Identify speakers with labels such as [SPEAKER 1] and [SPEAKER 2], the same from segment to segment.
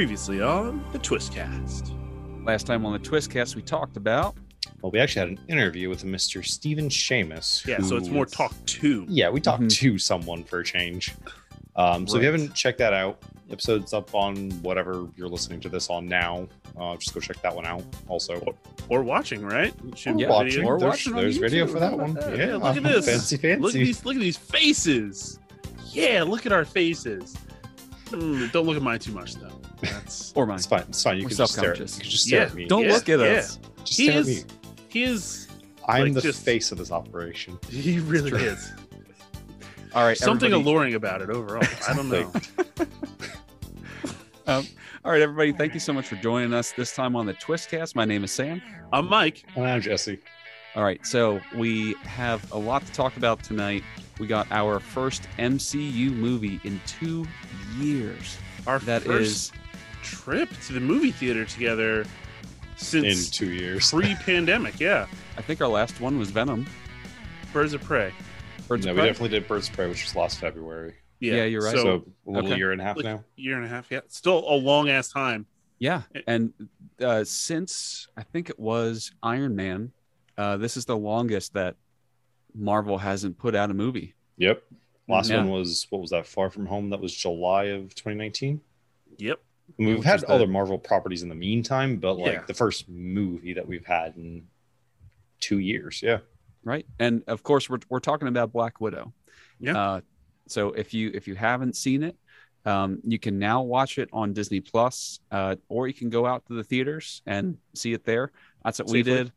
[SPEAKER 1] Previously on the Twistcast.
[SPEAKER 2] Last time on the Twistcast, we talked about
[SPEAKER 3] Well, we actually had an interview with Mr. Stephen Seamus.
[SPEAKER 1] Yeah, so it's more talk two.
[SPEAKER 3] Yeah, we talked
[SPEAKER 2] Mhm.
[SPEAKER 3] to someone for a change. Um, so if you haven't checked that out, episode's up on whatever you're listening to this on now. Uh, just go check that one out. Also,
[SPEAKER 1] Or watching, right? Should
[SPEAKER 2] Yeah,
[SPEAKER 3] watching.
[SPEAKER 2] Or
[SPEAKER 3] there's
[SPEAKER 2] watching
[SPEAKER 3] there's video for that one.
[SPEAKER 1] Yeah,
[SPEAKER 3] Yeah,
[SPEAKER 1] yeah, look at this.
[SPEAKER 3] Fancy, fancy.
[SPEAKER 1] Look at these look at these faces. Yeah, look at our faces. Hmm, don't look at mine too much though. That's
[SPEAKER 2] or mine.
[SPEAKER 3] It's fine. It's fine. You
[SPEAKER 2] We're
[SPEAKER 3] can just stare. At, you can just stare
[SPEAKER 1] Yeah,
[SPEAKER 3] at me.
[SPEAKER 2] Don't
[SPEAKER 1] Yeah,
[SPEAKER 2] look at
[SPEAKER 1] yeah.
[SPEAKER 2] us.
[SPEAKER 3] Just
[SPEAKER 1] he
[SPEAKER 3] stare
[SPEAKER 1] is
[SPEAKER 3] at me.
[SPEAKER 1] he is
[SPEAKER 3] I'm
[SPEAKER 1] like,
[SPEAKER 3] the
[SPEAKER 1] just-
[SPEAKER 3] face of this operation.
[SPEAKER 1] he really is.
[SPEAKER 2] All right,
[SPEAKER 1] Something
[SPEAKER 2] everybody-
[SPEAKER 1] alluring about it overall. I don't know.
[SPEAKER 2] All right, everybody. Thank you so much for joining us this time on the Twistcast. My name is Sam.
[SPEAKER 1] I'm Mike.
[SPEAKER 3] And I'm Jesse.
[SPEAKER 2] All right, so we have a lot to talk about tonight. We got our first MCU movie in two years.
[SPEAKER 1] Our
[SPEAKER 2] That
[SPEAKER 1] first
[SPEAKER 2] is
[SPEAKER 1] trip to the movie theater together since In
[SPEAKER 3] two years.
[SPEAKER 1] pre-pandemic. Yeah,
[SPEAKER 2] I think our last one was Venom.
[SPEAKER 1] Birds of Prey.
[SPEAKER 2] Birds
[SPEAKER 3] No,
[SPEAKER 2] of
[SPEAKER 3] we
[SPEAKER 2] Prey.
[SPEAKER 3] definitely did Birds of Prey, which was last February.
[SPEAKER 1] Yeah,
[SPEAKER 2] Yeah, you're right.
[SPEAKER 1] So,
[SPEAKER 3] So, a little
[SPEAKER 2] okay.
[SPEAKER 3] year and a half
[SPEAKER 1] like,
[SPEAKER 3] now.
[SPEAKER 1] year and a half. Yeah, still a long ass time.
[SPEAKER 2] Yeah, and uh, since I think it was Iron Man, uh, this is the longest that Marvel hasn't put out a movie.
[SPEAKER 3] Yep. Last
[SPEAKER 2] Yeah.
[SPEAKER 3] one was what was that? Far from Home. That was July of 2019.
[SPEAKER 1] Yep.
[SPEAKER 3] I mean, we've
[SPEAKER 2] Which
[SPEAKER 3] had
[SPEAKER 2] is the-
[SPEAKER 3] other Marvel properties in the meantime, but like
[SPEAKER 1] Yeah.
[SPEAKER 3] the first movie that we've had in two years. Yeah.
[SPEAKER 2] right and of course we're, we're talking about black widow
[SPEAKER 1] Yeah.
[SPEAKER 2] uh, so if you if you haven't seen it um, you can now watch it on disney plus uh, or you can go out to the theaters and see it there that's what we did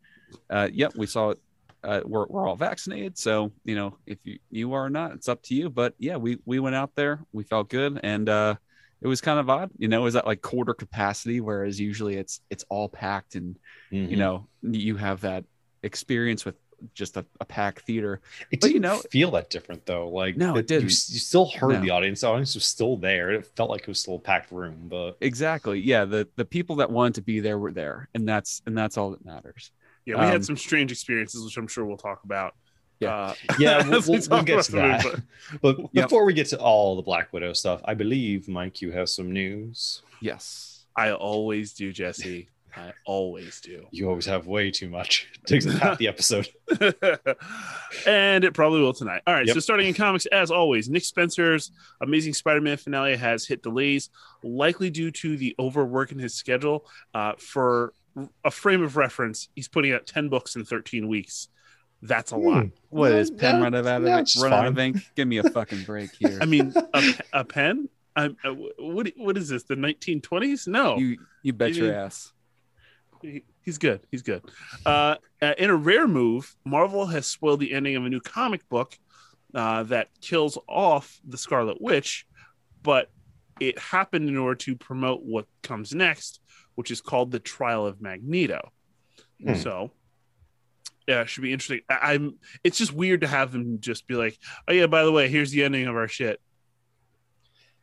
[SPEAKER 2] uh, yep we saw it uh, we're, we're all vaccinated so you know if you you are not it's up to you but yeah we we went out there we felt good and uh it was kind of odd you know is that like quarter capacity whereas usually it's it's all packed and
[SPEAKER 3] Mhm.
[SPEAKER 2] you know you have that experience with just a, a packed theater
[SPEAKER 3] it
[SPEAKER 2] but you know-
[SPEAKER 3] feel that different though. Like
[SPEAKER 2] No, it
[SPEAKER 3] you,
[SPEAKER 2] didn't.
[SPEAKER 3] you still heard
[SPEAKER 2] No.
[SPEAKER 3] the audience. The audience was still there. It felt like it was still a packed room, but
[SPEAKER 2] exactly yeah the the people that wanted to be there were there and that's and that's all that matters
[SPEAKER 1] Yeah, we
[SPEAKER 2] Um,
[SPEAKER 1] had some strange experiences, which I'm sure we'll talk about.
[SPEAKER 2] Yeah.
[SPEAKER 1] Uh,
[SPEAKER 3] yeah, we'll,
[SPEAKER 1] we
[SPEAKER 3] we'll, we'll get to
[SPEAKER 1] the movie,
[SPEAKER 3] that.
[SPEAKER 1] but-
[SPEAKER 3] But
[SPEAKER 2] Yep.
[SPEAKER 3] before we get to all the Black Widow stuff, I believe Mike, you have some news.
[SPEAKER 2] yes
[SPEAKER 1] I always do, Jesse. I always do.
[SPEAKER 3] You always have way too much. Takes up half the episode.
[SPEAKER 1] and it probably will tonight. All right.
[SPEAKER 3] Yep.
[SPEAKER 1] So starting in comics, as always, Nick Spencer's Amazing Spider-Man finale has hit delays, likely due to the overwork in his schedule. Uh, for a frame of reference, he's putting out ten books in thirteen weeks. That's a lot.
[SPEAKER 2] What is pen
[SPEAKER 3] no,
[SPEAKER 2] run out of
[SPEAKER 3] no,
[SPEAKER 2] it,
[SPEAKER 3] it's
[SPEAKER 2] run out of ink give me a fucking break here
[SPEAKER 1] I mean, a, a pen. I'm, uh, what what is this? The 1920s? No,
[SPEAKER 2] you you bet your ass
[SPEAKER 1] He- he's good. He's good. Uh, uh, in a rare move, Marvel has spoiled the ending of a new comic book uh, that kills off the Scarlet Witch, but it happened in order to promote what comes next, which is called the Trial of Magneto.
[SPEAKER 3] Hmm.
[SPEAKER 1] So. Yeah, it should be interesting. I, I'm. It's just weird to have them just be like, "Oh yeah, by the way, here's the ending of our shit."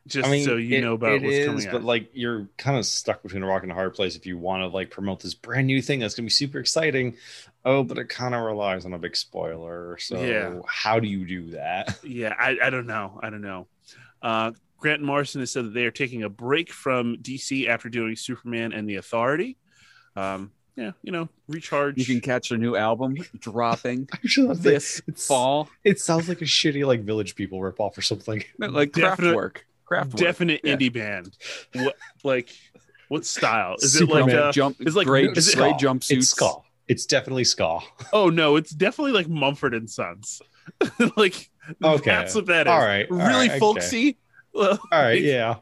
[SPEAKER 1] Just
[SPEAKER 3] I mean,
[SPEAKER 1] so you
[SPEAKER 3] it-
[SPEAKER 1] know about
[SPEAKER 3] it
[SPEAKER 1] what's
[SPEAKER 3] is,
[SPEAKER 1] coming.
[SPEAKER 3] but
[SPEAKER 1] out.
[SPEAKER 3] like you're kind of stuck between a rock and a hard place if you want to like promote this brand new thing that's gonna be super exciting. Oh, but it kind of relies on a big spoiler. So
[SPEAKER 1] Yeah.
[SPEAKER 3] how do you do that?
[SPEAKER 1] Yeah, I, I don't know. I don't know. Uh, Grant Morrison has said that they are taking a break from DC after doing Superman and the Authority. Um, yeah, you know, recharge.
[SPEAKER 2] you can catch their new album dropping this
[SPEAKER 3] it's-
[SPEAKER 2] fall
[SPEAKER 3] It sounds like a shitty like Village People ripoff or something.
[SPEAKER 2] like
[SPEAKER 1] Definite-
[SPEAKER 2] Kraftwerk Kraftwerk
[SPEAKER 1] definite
[SPEAKER 2] Yeah.
[SPEAKER 1] indie band. What like what style is it? Like
[SPEAKER 3] Superman
[SPEAKER 1] uh,
[SPEAKER 2] jump
[SPEAKER 1] it's like-
[SPEAKER 2] gray,
[SPEAKER 1] is it-
[SPEAKER 2] gray
[SPEAKER 3] Ska.
[SPEAKER 2] jumpsuits
[SPEAKER 3] It's ska. It's definitely ska.
[SPEAKER 1] oh no, it's definitely like Mumford and Sons. like
[SPEAKER 3] Okay.
[SPEAKER 1] that's what that is.
[SPEAKER 3] All right. all
[SPEAKER 1] really
[SPEAKER 3] right,
[SPEAKER 1] folksy. Well,
[SPEAKER 3] All right. Yeah.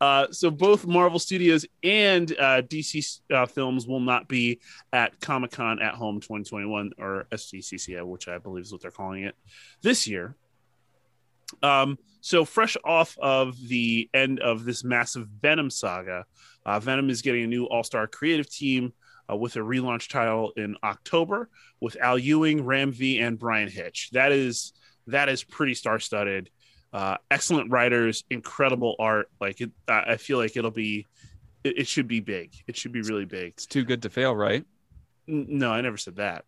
[SPEAKER 1] Uh, so both Marvel Studios and uh, DC uh, films will not be at Comic Con at Home 2021 or SGCCA, which I believe is what they're calling it this year. Um, so fresh off of the end of this massive Venom saga, uh, Venom is getting a new all-star creative team uh, with a relaunch title in October with Al Ewing, Ram V, and Bryan Hitch. That is that is pretty star-studded uh, excellent writers, incredible art. Like it, I I feel like it'll be, it, it should be big. It should be really big.
[SPEAKER 2] it's too good to fail right
[SPEAKER 1] No, I never said that.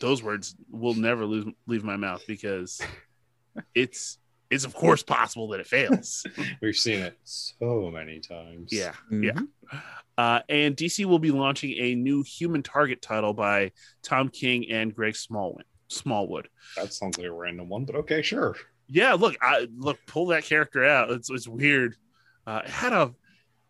[SPEAKER 1] Those words will never lose, leave my mouth because it's it's of course possible that it fails.
[SPEAKER 3] We've seen it so many times.
[SPEAKER 1] yeah.
[SPEAKER 2] Mhm.
[SPEAKER 1] Yeah. Uh, and DC will be launching a new Human Target title by Tom King and Greg Smallwood. Smallwood.
[SPEAKER 3] That sounds like a random one, but okay, sure.
[SPEAKER 1] Yeah, look, I look pull that character out. It's it's weird. Uh, it had a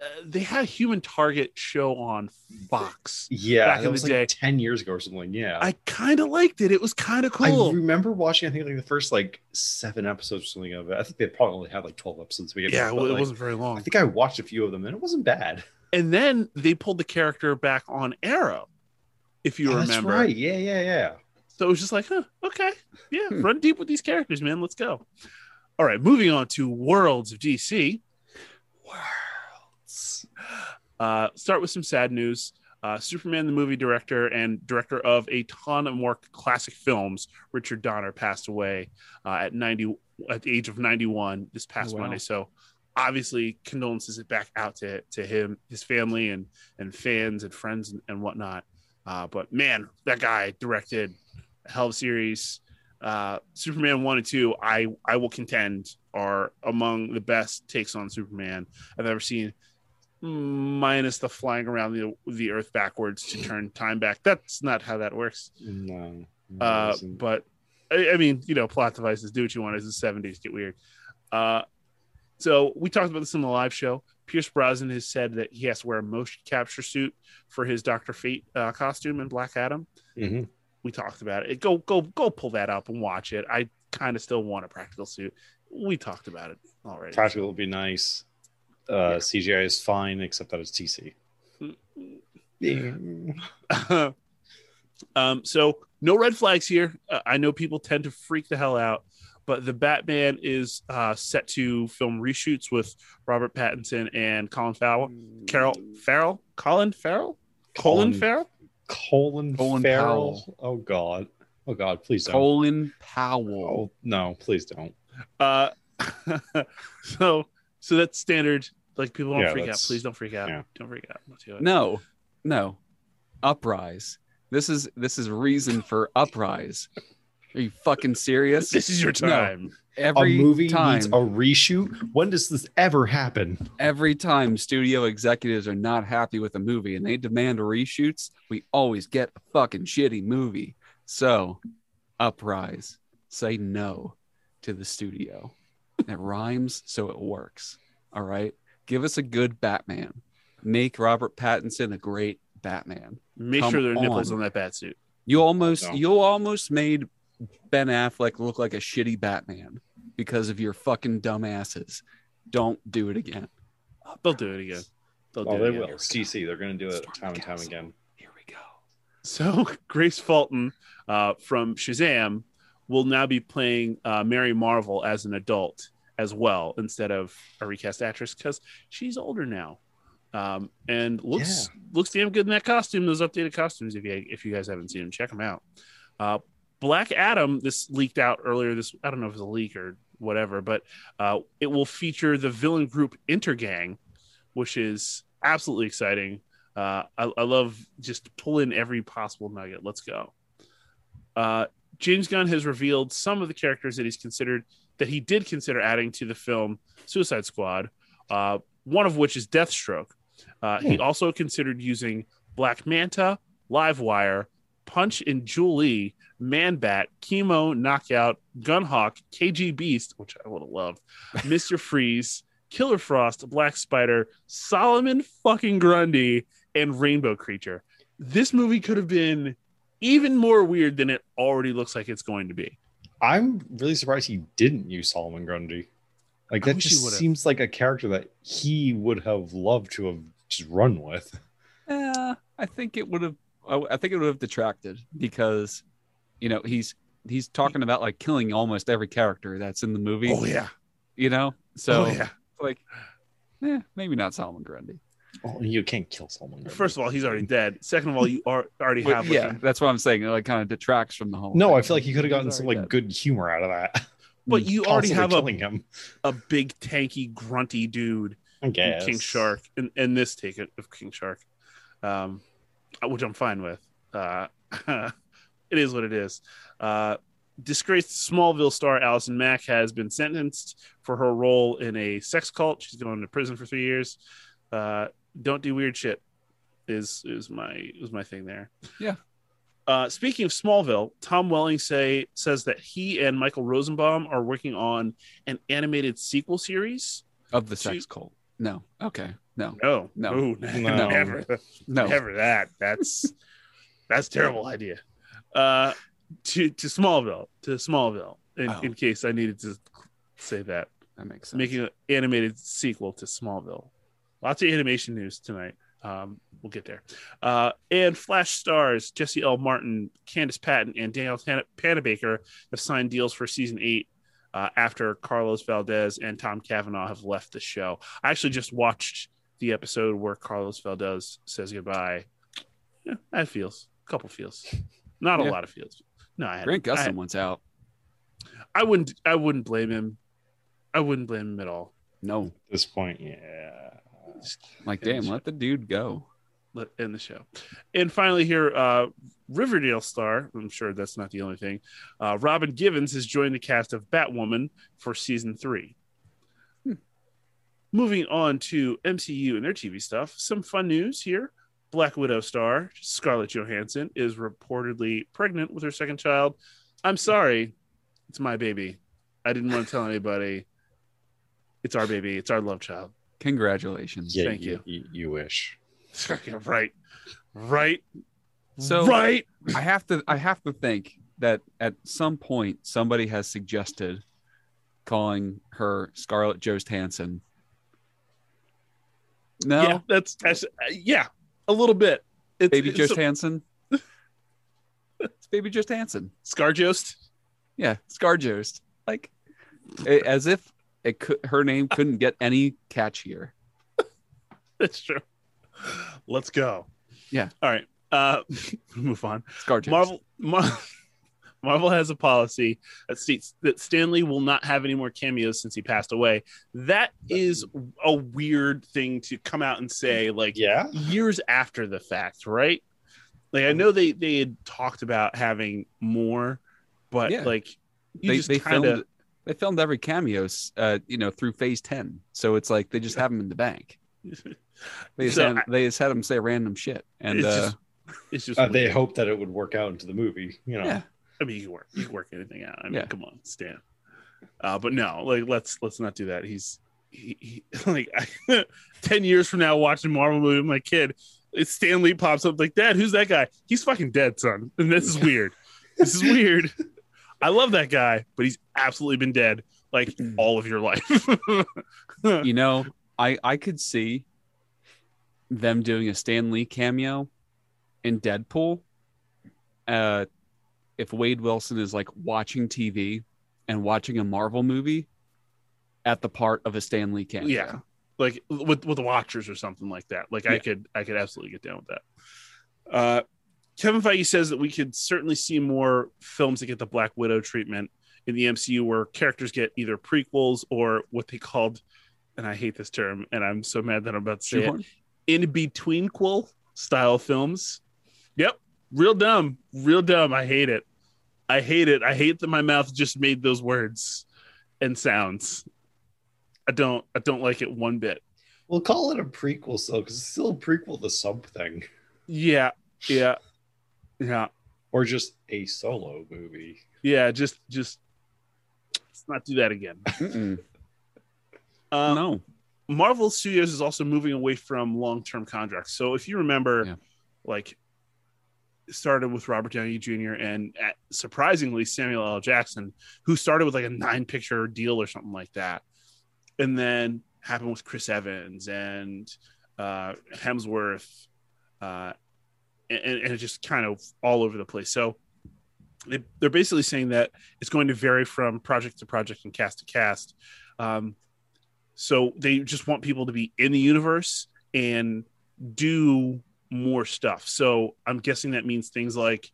[SPEAKER 1] uh, they had a Human Target show on Fox.
[SPEAKER 3] Yeah,
[SPEAKER 1] Back in the
[SPEAKER 3] was
[SPEAKER 1] day.
[SPEAKER 3] like ten years ago or something. Yeah,
[SPEAKER 1] I kind of liked it. It was kind of cool.
[SPEAKER 3] I remember watching. I think like the first like seven episodes or something of it. I think they probably only had like twelve episodes. To begin
[SPEAKER 1] yeah, well, it
[SPEAKER 3] like,
[SPEAKER 1] wasn't very long.
[SPEAKER 3] I think I watched a few of them and it wasn't bad.
[SPEAKER 1] And then they pulled the character back on Arrow, if you
[SPEAKER 3] Oh, that's
[SPEAKER 1] remember.
[SPEAKER 3] right. Yeah, yeah, yeah.
[SPEAKER 1] So it was just like, huh, okay, yeah,
[SPEAKER 2] Hmm.
[SPEAKER 1] run deep with these characters, man. Let's go. All right, moving on to Worlds of DC. Worlds. Uh, start with some sad news. Uh, Superman, the movie director and director of a ton of more classic films, Richard Donner passed away uh, at ninety at the age of ninety one this past
[SPEAKER 2] Oh, wow.
[SPEAKER 1] Monday. So obviously condolences it back out to to him, his family, and and fans and friends and, and whatnot. Uh, but man, that guy directed hell of series. Uh, Superman one and two, I I will contend are among the best takes on Superman I've ever seen. Minus the flying around the the Earth backwards to turn time back. That's not how that works.
[SPEAKER 3] No. no,
[SPEAKER 1] Uh, but I, I mean, you know, plot devices do what you want. As the seventies get weird. Uh, so we talked about this in the live show. Pierce Brosnan has said that he has to wear a motion capture suit for his Doctor Fate uh, costume in Black Adam.
[SPEAKER 3] Mhm.
[SPEAKER 1] We talked about it. Go go go pull that up and watch it. I kind of still want a practical suit. We talked about it already.
[SPEAKER 3] practical would be nice. Uh, CGI is fine, except that it's TC.
[SPEAKER 1] um, so no red flags here. Uh, I know people tend to freak the hell out, but the Batman is uh, set to film reshoots with Robert Pattinson and Colin Farrell. Carol Farrell, Colin Farrell, Colin
[SPEAKER 3] Colin-
[SPEAKER 1] Farrell.
[SPEAKER 3] Colin,
[SPEAKER 2] Colin
[SPEAKER 3] Farrell. Oh God. Oh God. Please don't.
[SPEAKER 2] Colin Powell.
[SPEAKER 3] Oh no, please don't.
[SPEAKER 1] Uh, so so that's standard. Like people don't
[SPEAKER 3] Yeah,
[SPEAKER 1] freak out. Please don't freak out.
[SPEAKER 3] yeah.
[SPEAKER 1] Don't freak out. Don't do it.
[SPEAKER 2] No, no. Uprise. This is this is reason for uprise. Are you fucking serious?
[SPEAKER 1] This is your
[SPEAKER 2] No.
[SPEAKER 1] time.
[SPEAKER 2] Every
[SPEAKER 3] a movie
[SPEAKER 2] time,
[SPEAKER 3] needs a reshoot. When does this ever happen?
[SPEAKER 2] every time studio executives are not happy with a movie and they demand reshoots, we always get a fucking shitty movie. So, uprise. Say no to the studio. It rhymes, so it works. All right. Give us a good Batman. Make Robert Pattinson a great Batman.
[SPEAKER 1] Make
[SPEAKER 2] Come
[SPEAKER 1] sure there are nipples
[SPEAKER 2] on.
[SPEAKER 1] on that bat suit.
[SPEAKER 2] You almost
[SPEAKER 3] No.
[SPEAKER 2] you almost made Ben Affleck look like a shitty Batman because of your fucking dumbasses. Don't do it again.
[SPEAKER 1] They'll do it again. They'll
[SPEAKER 3] Oh,
[SPEAKER 1] do
[SPEAKER 3] they
[SPEAKER 1] it again.
[SPEAKER 3] will. It's DC. They're going to do it
[SPEAKER 2] Storm
[SPEAKER 3] time and time again.
[SPEAKER 2] Here we go.
[SPEAKER 1] So Grace Fulton uh, from Shazam will now be playing uh, Mary Marvel as an adult as well instead of a recast actress because she's older now. Um, and looks looks damn good in that costume. Those updated costumes, if you if you guys haven't seen them, check them out. Uh, Black Adam, this leaked out earlier. This I don't know if it's a leak or whatever, but uh, it will feature the villain group Intergang, which is absolutely exciting. Uh, I, I love just pull in every possible nugget. Let's go. Uh, James Gunn has revealed some of the characters that he's considered that he did consider adding to the film Suicide Squad. Uh, one of which is Deathstroke. Uh, He also considered using Black Manta, Livewire, Punch and Jewelee, Man Bat, Chemo, Knockout, Gunhawk, KG Beast, which I would have loved, Mister Freeze, Killer Frost, Black Spider, Solomon fucking Grundy, and Rainbow Creature. This movie could have been even more weird than it already looks like it's going to be.
[SPEAKER 3] I'm really surprised he didn't use Solomon Grundy. Like that just seems like a character that he would have loved to have just run with.
[SPEAKER 2] Yeah, I think it would have. I I think it would have detracted because, you know, he's he's talking about like killing almost every character that's in the movie.
[SPEAKER 1] Oh yeah,
[SPEAKER 2] You know, so
[SPEAKER 1] oh yeah.
[SPEAKER 2] like, eh, maybe not Solomon Grundy.
[SPEAKER 3] Oh, you can't kill Solomon Grundy.
[SPEAKER 1] First of all, he's already dead. Second of all, you are already have like,
[SPEAKER 2] yeah, that's what I'm saying. It like kind of detracts from the whole.
[SPEAKER 3] no,
[SPEAKER 2] thing.
[SPEAKER 3] I feel like he could have gotten some like
[SPEAKER 2] dead.
[SPEAKER 3] good humor out of that.
[SPEAKER 1] But you already have a,
[SPEAKER 3] him.
[SPEAKER 1] a big tanky grunty dude
[SPEAKER 3] I
[SPEAKER 1] in
[SPEAKER 3] guess.
[SPEAKER 1] King Shark in, in this take of King Shark, um, which I'm fine with. Uh, it is what it is. Uh, disgraced Smallville star Allison Mack has been sentenced for her role in a sex cult. She's going to prison for three years. Uh, don't do weird shit. Is is my is my thing there?
[SPEAKER 2] Yeah.
[SPEAKER 1] Uh, speaking of Smallville, Tom Welling say says that he and Michael Rosenbaum are working on an animated sequel series.
[SPEAKER 2] Of the sex cult. No. Okay. No.
[SPEAKER 1] No,
[SPEAKER 2] No.
[SPEAKER 1] Ooh,
[SPEAKER 3] No.
[SPEAKER 1] never,
[SPEAKER 2] No.
[SPEAKER 1] never that. That's that's a terrible idea. Uh, to to Smallville, to Smallville. In,
[SPEAKER 2] Oh.
[SPEAKER 1] in case I needed to say that,
[SPEAKER 2] That makes sense.
[SPEAKER 1] making an animated sequel to Smallville. Lots of animation news tonight. Um, we'll get there. Uh, and Flash stars Jesse L. Martin, Candice Patton, and Danielle Tan- Panabaker have signed deals for season eight. Uh, after Carlos Valdes and Tom Cavanagh have left the show, I actually just watched the episode where Carlos Valdes says goodbye. Yeah, I had feels, a couple feels, not a lot of fields. No, I had.
[SPEAKER 2] Grant
[SPEAKER 1] I,
[SPEAKER 2] Gustin
[SPEAKER 1] had-
[SPEAKER 2] wants out.
[SPEAKER 1] I wouldn't. I wouldn't blame him. I wouldn't blame him at all.
[SPEAKER 2] No.
[SPEAKER 3] At this point, yeah.
[SPEAKER 2] Like, damn,
[SPEAKER 1] sure.
[SPEAKER 2] let the dude go.
[SPEAKER 1] let end the show. And finally, here, uh, Riverdale star. I'm sure that's not the only thing. Uh, Robin Givens has joined the cast of Batwoman for season three.
[SPEAKER 2] Hmm.
[SPEAKER 1] Moving on to MCU and their TV stuff. Some fun news here. Black Widow star Scarlett Johansson is reportedly pregnant with her second child. I'm sorry, it's my baby. I didn't want to tell anybody. It's our baby. It's our love child.
[SPEAKER 2] Congratulations.
[SPEAKER 3] Yeah,
[SPEAKER 1] Thank
[SPEAKER 3] you. You, you wish.
[SPEAKER 1] right, right,
[SPEAKER 2] So-
[SPEAKER 1] right.
[SPEAKER 2] I have to I have to think that at some point somebody has suggested calling her Scarlett Johansson. No,
[SPEAKER 1] Yeah, that's, that's uh, yeah, a little bit. It's,
[SPEAKER 2] baby
[SPEAKER 1] it's a-
[SPEAKER 2] Johansson. it's baby Johansson.
[SPEAKER 1] Scarjost.
[SPEAKER 2] Yeah, Scar Scarjost. Like a- as if it could her name couldn't get any catchier.
[SPEAKER 1] That's true. Let's go.
[SPEAKER 2] Yeah.
[SPEAKER 1] All right. Uh, move on.
[SPEAKER 2] Scarjost.
[SPEAKER 1] Marvel. Mar- Marvel has a policy that states that Stan Lee will not have any more cameos since he passed away. That is a weird thing to come out and say, like
[SPEAKER 3] Yeah.
[SPEAKER 1] years after the fact, right? Like I know they they had talked about having more, but
[SPEAKER 2] Yeah.
[SPEAKER 1] like you
[SPEAKER 2] they
[SPEAKER 1] just
[SPEAKER 2] they
[SPEAKER 1] kind
[SPEAKER 2] filmed they filmed every cameos uh you know through phase 10 so it's like they just have them in the bank they just,
[SPEAKER 1] So
[SPEAKER 2] had,
[SPEAKER 1] I-
[SPEAKER 2] they just had them say random shit and
[SPEAKER 1] it's
[SPEAKER 2] uh
[SPEAKER 1] just it's just
[SPEAKER 3] Uh, they
[SPEAKER 1] weird.
[SPEAKER 3] hoped that it would work out into the movie. You know.
[SPEAKER 2] yeah
[SPEAKER 1] I mean, you can work, you can work anything out. I mean,
[SPEAKER 2] Yeah.
[SPEAKER 1] come on, Stan. Uh, but no, like let's let's not do that. He's he, he like I, ten years from now, watching Marvel movie with my kid, it's Stan Lee pops up like, Dad, who's that guy? He's fucking dead, son. And this is weird. this is weird. I love that guy, but he's absolutely been dead like all of your life.
[SPEAKER 2] you know i i could see them doing a stan lee cameo in deadpool uh if wade wilson is like watching tv and watching a marvel movie at the part of a Stan Lee cameo
[SPEAKER 1] yeah, like with with the Watchers or something like that. Like I could I could absolutely get down with that. Uh, Kevin Feige says that we could certainly see more films that get the Black Widow treatment in the MCU, where characters get either prequels or what they called, and I hate this term, and I'm so mad that I'm about to say it, in between quel style films. Yep, real dumb, real dumb. I hate it. I hate it. I hate that my mouth just made those words and sounds. I don't. I don't like it one bit.
[SPEAKER 3] We'll call it a prequel still, because it's still a prequel to something,
[SPEAKER 1] Yeah, yeah, yeah,
[SPEAKER 3] or just a solo movie.
[SPEAKER 1] yeah. Just, just let's not do that again. Um,
[SPEAKER 2] no
[SPEAKER 1] Marvel Studios is also moving away from long-term contracts. So if you remember,
[SPEAKER 2] Yeah.
[SPEAKER 1] like it started with Robert Downey Jr. and uh, surprisingly Samuel L. Jackson, who started with like a nine-picture deal or something like that, and then happened with Chris Evans and uh, Hemsworth, uh, and, and it just kind of all over the place. So they, they're basically saying that it's going to vary from project to project and cast to cast. Um, so they just want people to be in the universe and do more stuff. So I'm guessing that means things like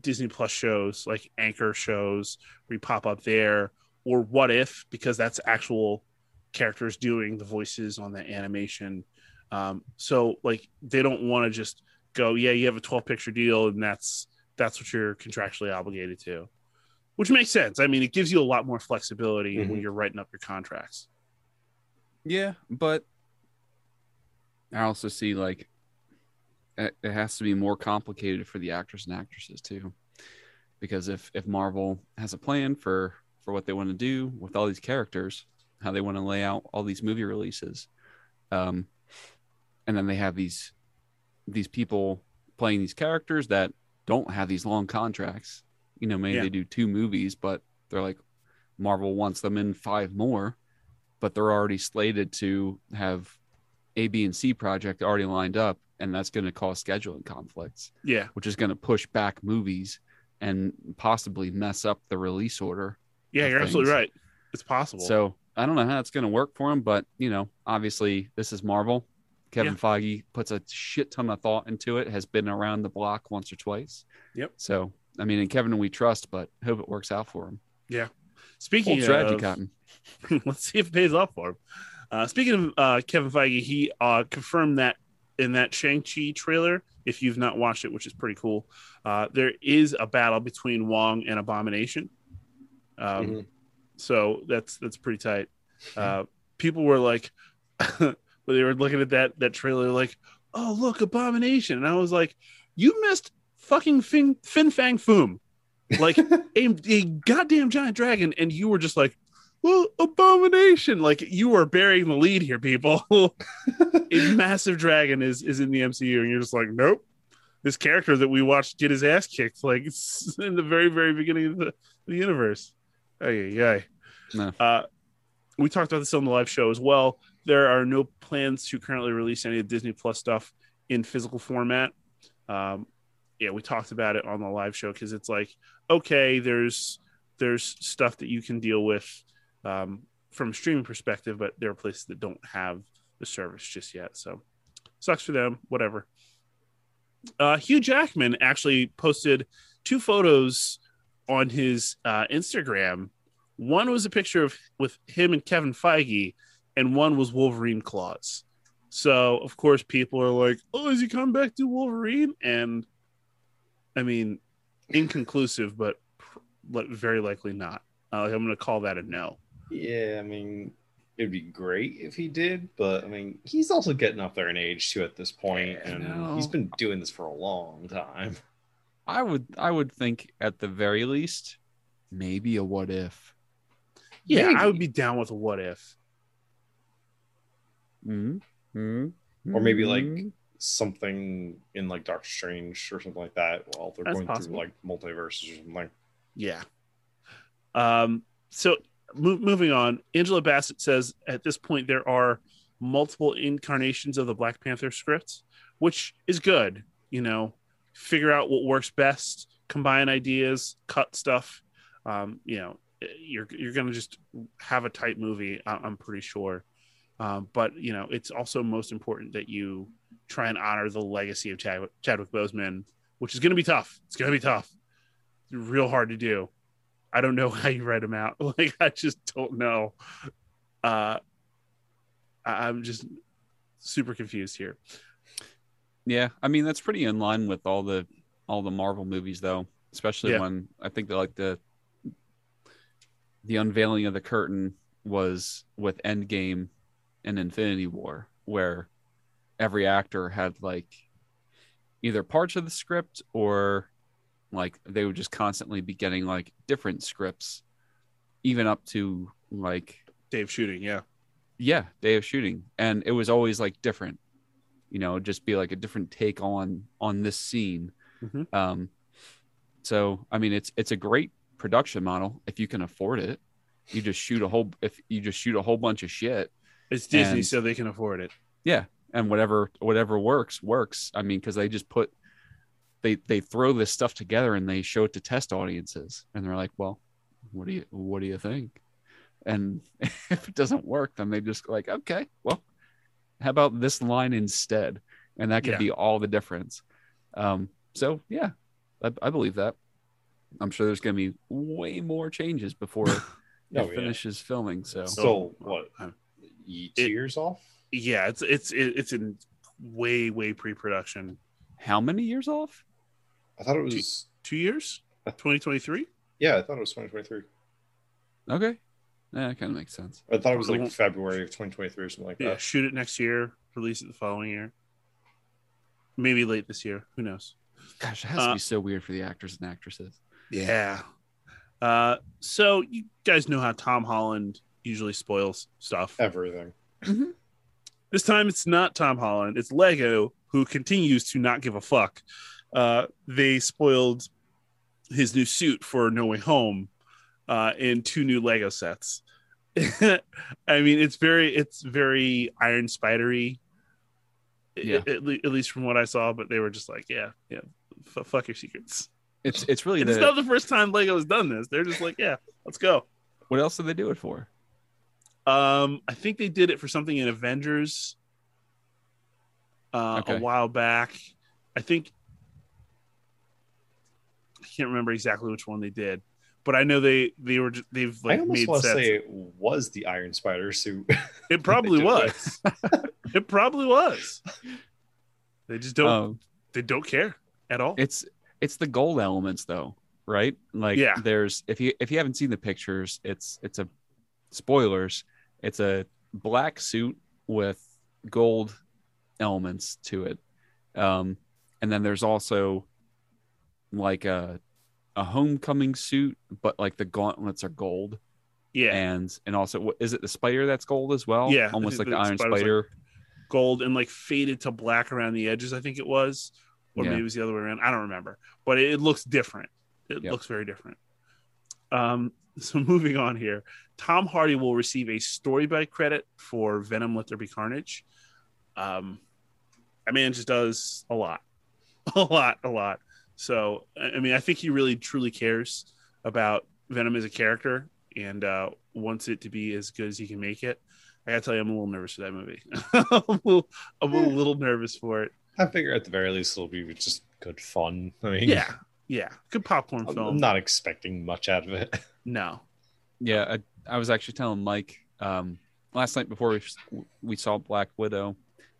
[SPEAKER 1] Disney Plus shows, like anchor shows, you pop up there, or What If, because that's actual characters doing the voices on the animation. Um, so like they don't want to just go, yeah, you have a 12 picture deal, and that's that's what you're contractually obligated to, which makes sense. I mean, it gives you a lot more flexibility when
[SPEAKER 3] Mhm.
[SPEAKER 1] you're writing up your contracts.
[SPEAKER 2] Yeah, but I also see like it has to be more complicated for the actors and actresses too, because if if Marvel has a plan for for what they want to do with all these characters, how they want to lay out all these movie releases, um, and then they have these these people playing these characters that don't have these long contracts. You know, maybe
[SPEAKER 1] Yeah.
[SPEAKER 2] they do two movies, but they're like Marvel wants them in five more but they're already slated to have A, B, and C project already lined up, and that's going to cause scheduling conflicts,
[SPEAKER 1] Yeah,
[SPEAKER 2] which is going to push back movies and possibly mess up the release order.
[SPEAKER 1] yeah, you're absolutely right. It's possible.
[SPEAKER 2] So I don't know how it's going to work for them, but you know, obviously this is Marvel. Kevin
[SPEAKER 1] Yeah.
[SPEAKER 2] Feige puts a shit ton of thought into it. Has been around the block once or twice.
[SPEAKER 1] Yep.
[SPEAKER 2] So I mean, and Kevin we trust, but hope it works out for him. Yeah.
[SPEAKER 1] Speaking
[SPEAKER 2] Old
[SPEAKER 1] of,
[SPEAKER 2] Cotton.
[SPEAKER 1] let's see if it pays off for him. Uh, speaking of uh, Kevin Feige, he uh, confirmed that in that Shang Chi trailer. If you've not watched it, which is pretty cool, uh, there is a battle between Wong and Abomination. Um,
[SPEAKER 3] Mhm.
[SPEAKER 1] So that's that's pretty tight. Uh, people were like, when they were looking at that that trailer, like, "Oh, look, Abomination," and I was like, "You missed fucking Fin, fin Fang Foom, like a, a goddamn giant dragon," and you were just like, "Well, Abomination!" Like you are burying the lead here, people. a massive dragon is is in the MCU, and you're just like, "Nope." This character that we watched get his ass kicked, like in the very, very beginning of the, the universe. Ay, yeah.
[SPEAKER 2] No.
[SPEAKER 1] Uh, we talked about this on the live show as well. There are no plans to currently release any of Disney Plus stuff in physical format. Um, yeah, we talked about it on the live show because it's like, okay, there's there's stuff that you can deal with um, from a streaming perspective, but there are places that don't have the service just yet. So sucks for them. Whatever. Uh, Hugh Jackman actually posted two photos on his uh, Instagram. One was a picture of with him and Kevin Feige, and one was Wolverine claws. So of course people are like, "Oh, is he come back to Wolverine?" And I mean, inconclusive, but but very likely not. Uh, I'm going to call that a no.
[SPEAKER 3] Yeah, I mean, it'd be great if he did, but I mean, he's also getting up there in age too at this point,
[SPEAKER 2] Yeah, I
[SPEAKER 3] and
[SPEAKER 2] know.
[SPEAKER 3] he's been doing this for a long time.
[SPEAKER 2] I would I would think at the very least, maybe a what if.
[SPEAKER 1] Yeah, I would be down with a what if.
[SPEAKER 2] Mm-hmm.
[SPEAKER 3] Or maybe, like,
[SPEAKER 2] Mm-hmm.
[SPEAKER 3] Something in like Doctor Strange or something like that. While they're
[SPEAKER 1] That's
[SPEAKER 3] going
[SPEAKER 1] possible.
[SPEAKER 3] through like multiverses or something.
[SPEAKER 1] Yeah. Um. So mo- moving on, Angela Bassett says at this point there are multiple incarnations of the Black Panther script, which is good. You know, figure out what works best, combine ideas, cut stuff. Um, you know, you're you're gonna just have a tight movie. I- I'm pretty sure. Um, but you know, it's also most important that you try and honor the legacy of Chadwick, Chadwick Boseman, which is going to be tough. It's going to be tough. It's real hard to do. I don't know how you write them out. Like I just don't know. Uh, I- I'm just super confused here.
[SPEAKER 2] Yeah, I mean that's pretty in line with all the all the Marvel movies though, especially
[SPEAKER 1] Yeah.
[SPEAKER 2] when I think that like the the unveiling of the curtain was with Endgame and Infinity War, where every actor had like either parts of the script or like they would just constantly be getting like different scripts, even up to like
[SPEAKER 1] day of shooting, yeah,
[SPEAKER 2] yeah day of shooting. And it was always like different. You know just be like a different take on on this scene.
[SPEAKER 1] Mhm.
[SPEAKER 2] um so i mean it's it's a great production model if you can afford it. You just shoot a whole if you just shoot a whole bunch of shit
[SPEAKER 1] it's Disney,
[SPEAKER 2] And-
[SPEAKER 1] so they can afford it.
[SPEAKER 2] yeah and whatever whatever works works. I mean because they just put they they throw this stuff together and they show it to test audiences and they're like well what do you what do you think and if it doesn't work then they just like okay well how about this line instead and that could
[SPEAKER 1] Yeah.
[SPEAKER 2] be all the difference um so yeah I, I believe that i'm sure there's going to be way more changes before it
[SPEAKER 3] Oh, yeah.
[SPEAKER 2] finishes filming so
[SPEAKER 3] So what? Two
[SPEAKER 1] It-
[SPEAKER 3] years off?
[SPEAKER 1] Yeah, it's it's it's in way way pre-production.
[SPEAKER 2] how many years off
[SPEAKER 3] I thought it was.
[SPEAKER 1] Two years, 2023.
[SPEAKER 3] Yeah, I thought it was 2023.
[SPEAKER 2] Okay, yeah, that kind of makes sense.
[SPEAKER 3] I thought it was
[SPEAKER 1] Cool.
[SPEAKER 3] like February of 2023 or something like
[SPEAKER 1] Yeah,
[SPEAKER 3] that.
[SPEAKER 1] shoot it next year, release it the following year. Maybe late this year. Who knows?
[SPEAKER 2] Gosh, it has to
[SPEAKER 1] Uh,
[SPEAKER 2] be so weird for the actors and actresses.
[SPEAKER 1] Yeah. Uh, so you guys know how Tom Holland usually spoils stuff.
[SPEAKER 3] Everything.
[SPEAKER 1] This time it's not Tom Holland, it's Lego who continues to not give a fuck. Uh, they spoiled his new suit for No Way Home uh, in two new Lego sets. I mean, it's very, it's very Iron Spidery,
[SPEAKER 2] Yeah.
[SPEAKER 1] at, at, least from what I saw. But they were just like, yeah, yeah, f- fuck your secrets.
[SPEAKER 2] It's it's really
[SPEAKER 1] It's not the first time Lego has done this. They're just like, yeah, let's go.
[SPEAKER 2] what else did they do it for?
[SPEAKER 1] Um, I think they did it for something in Avengers uh,
[SPEAKER 2] Okay.
[SPEAKER 1] a while back. I think can't remember exactly which one they did, but I know they they were they've
[SPEAKER 3] I
[SPEAKER 1] like
[SPEAKER 3] almost
[SPEAKER 1] made
[SPEAKER 3] want to say it was the Iron Spider suit.
[SPEAKER 1] it probably was. it probably was. They just don't.
[SPEAKER 2] Um,
[SPEAKER 1] they don't care at all.
[SPEAKER 2] it's it's the gold elements though, right? Like
[SPEAKER 1] Yeah.
[SPEAKER 2] there's if you if you haven't seen the pictures, it's it's a spoilers. It's a black suit with gold elements to it. Um and then there's also like a a homecoming suit, but like the gauntlets are gold.
[SPEAKER 1] yeah,
[SPEAKER 2] And and also what is it the spider that's gold as well?
[SPEAKER 1] Yeah, I
[SPEAKER 2] Almost like the Iron
[SPEAKER 1] spider's like-
[SPEAKER 2] Spider.
[SPEAKER 1] gold and like faded to black around the edges. I think it was, or
[SPEAKER 2] Yeah.
[SPEAKER 1] maybe it was the other way around. I don't remember, but it, it looks different. It
[SPEAKER 2] Yep.
[SPEAKER 1] looks very different. Um, so moving on here, Tom Hardy will receive a story by credit for Venom: Let There Be Carnage. Um, that man just does a lot, a lot, a lot. So I I mean, I think he really truly cares about Venom as a character and uh, wants it to be as good as he can make it. I gotta tell you, I'm a little nervous for that movie. I'm, a little, I'm a little nervous for it.
[SPEAKER 3] I figure at the very least it'll be just good fun. I mean,
[SPEAKER 1] Yeah, yeah, good popcorn
[SPEAKER 3] I'm,
[SPEAKER 1] film.
[SPEAKER 3] I'm not expecting much out of it.
[SPEAKER 1] no,
[SPEAKER 2] Yeah, I, I was actually telling Mike um, last night before we, we saw Black Widow.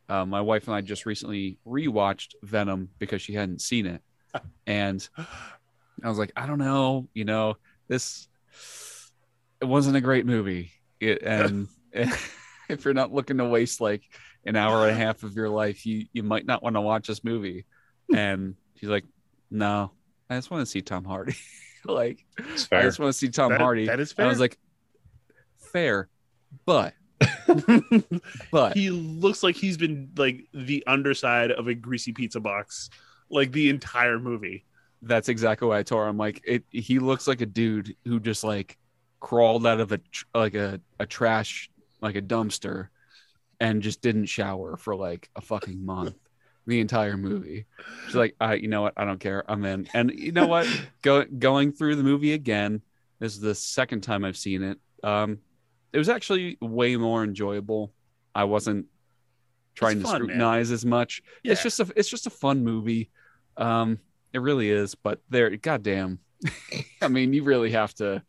[SPEAKER 2] Uh, my wife and I just recently rewatched Venom because she hadn't seen it, and I was like, I don't know, you know, this it wasn't a great movie, it, and if you're not looking to waste like an hour and a half of your life, you you might not want to watch this movie. Hmm. And she's like, No, I just want to see Tom Hardy. like, I just want to see Tom
[SPEAKER 1] That-
[SPEAKER 2] Hardy.
[SPEAKER 1] that is
[SPEAKER 2] And
[SPEAKER 1] fair.
[SPEAKER 2] I was like, fair, but but
[SPEAKER 1] he looks like he's been like the underside of a greasy pizza box, like the entire movie.
[SPEAKER 2] that's exactly why I her. I'm like, it. He looks like a dude who just like crawled out of a tr- like a a trash like a dumpster, and just didn't shower for like a fucking month. The entire movie. She's like, I, you know what? I don't care. I'm in. And you know what? Go, going through the movie again. This is the second time I've seen it. Um, it was actually way more enjoyable. I wasn't trying
[SPEAKER 1] It's
[SPEAKER 2] to
[SPEAKER 1] fun, man.
[SPEAKER 2] scrutinize as much.
[SPEAKER 1] Yeah.
[SPEAKER 2] It's just a it's just a fun movie. Um, it really is. But there, goddamn, I mean, you really have to.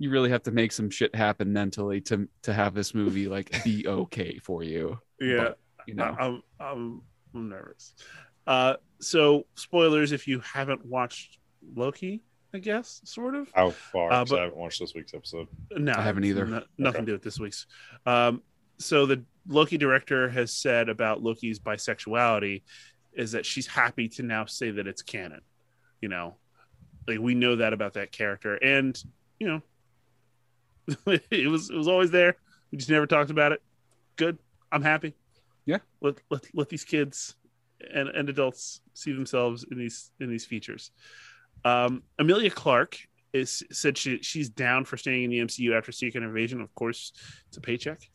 [SPEAKER 2] You really have to make some shit happen mentally to to have this movie like be okay for you.
[SPEAKER 1] Yeah,
[SPEAKER 2] But, you know,
[SPEAKER 1] I- I'm, I'm I'm nervous. Uh, so spoilers if you haven't watched Loki, I guess, sort of.
[SPEAKER 3] How far?
[SPEAKER 1] Uh,
[SPEAKER 3] 'Cause
[SPEAKER 1] but-
[SPEAKER 3] I haven't watched this week's episode.
[SPEAKER 1] No,
[SPEAKER 2] I haven't either.
[SPEAKER 1] no- nothing
[SPEAKER 3] Okay.
[SPEAKER 1] to do with this week's. Um, so the Loki director has said about Loki's bisexuality is that she's happy to now say that it's canon. You know, like we know that about that character, and you know, it was it was always there. We just never talked about it. Good. I'm happy.
[SPEAKER 2] Yeah.
[SPEAKER 1] Let let let these kids and, and adults see themselves in these in these features. Um, Emilia Clarke is said she she's down for staying in the MCU after Secret Invasion. Of course, it's a paycheck.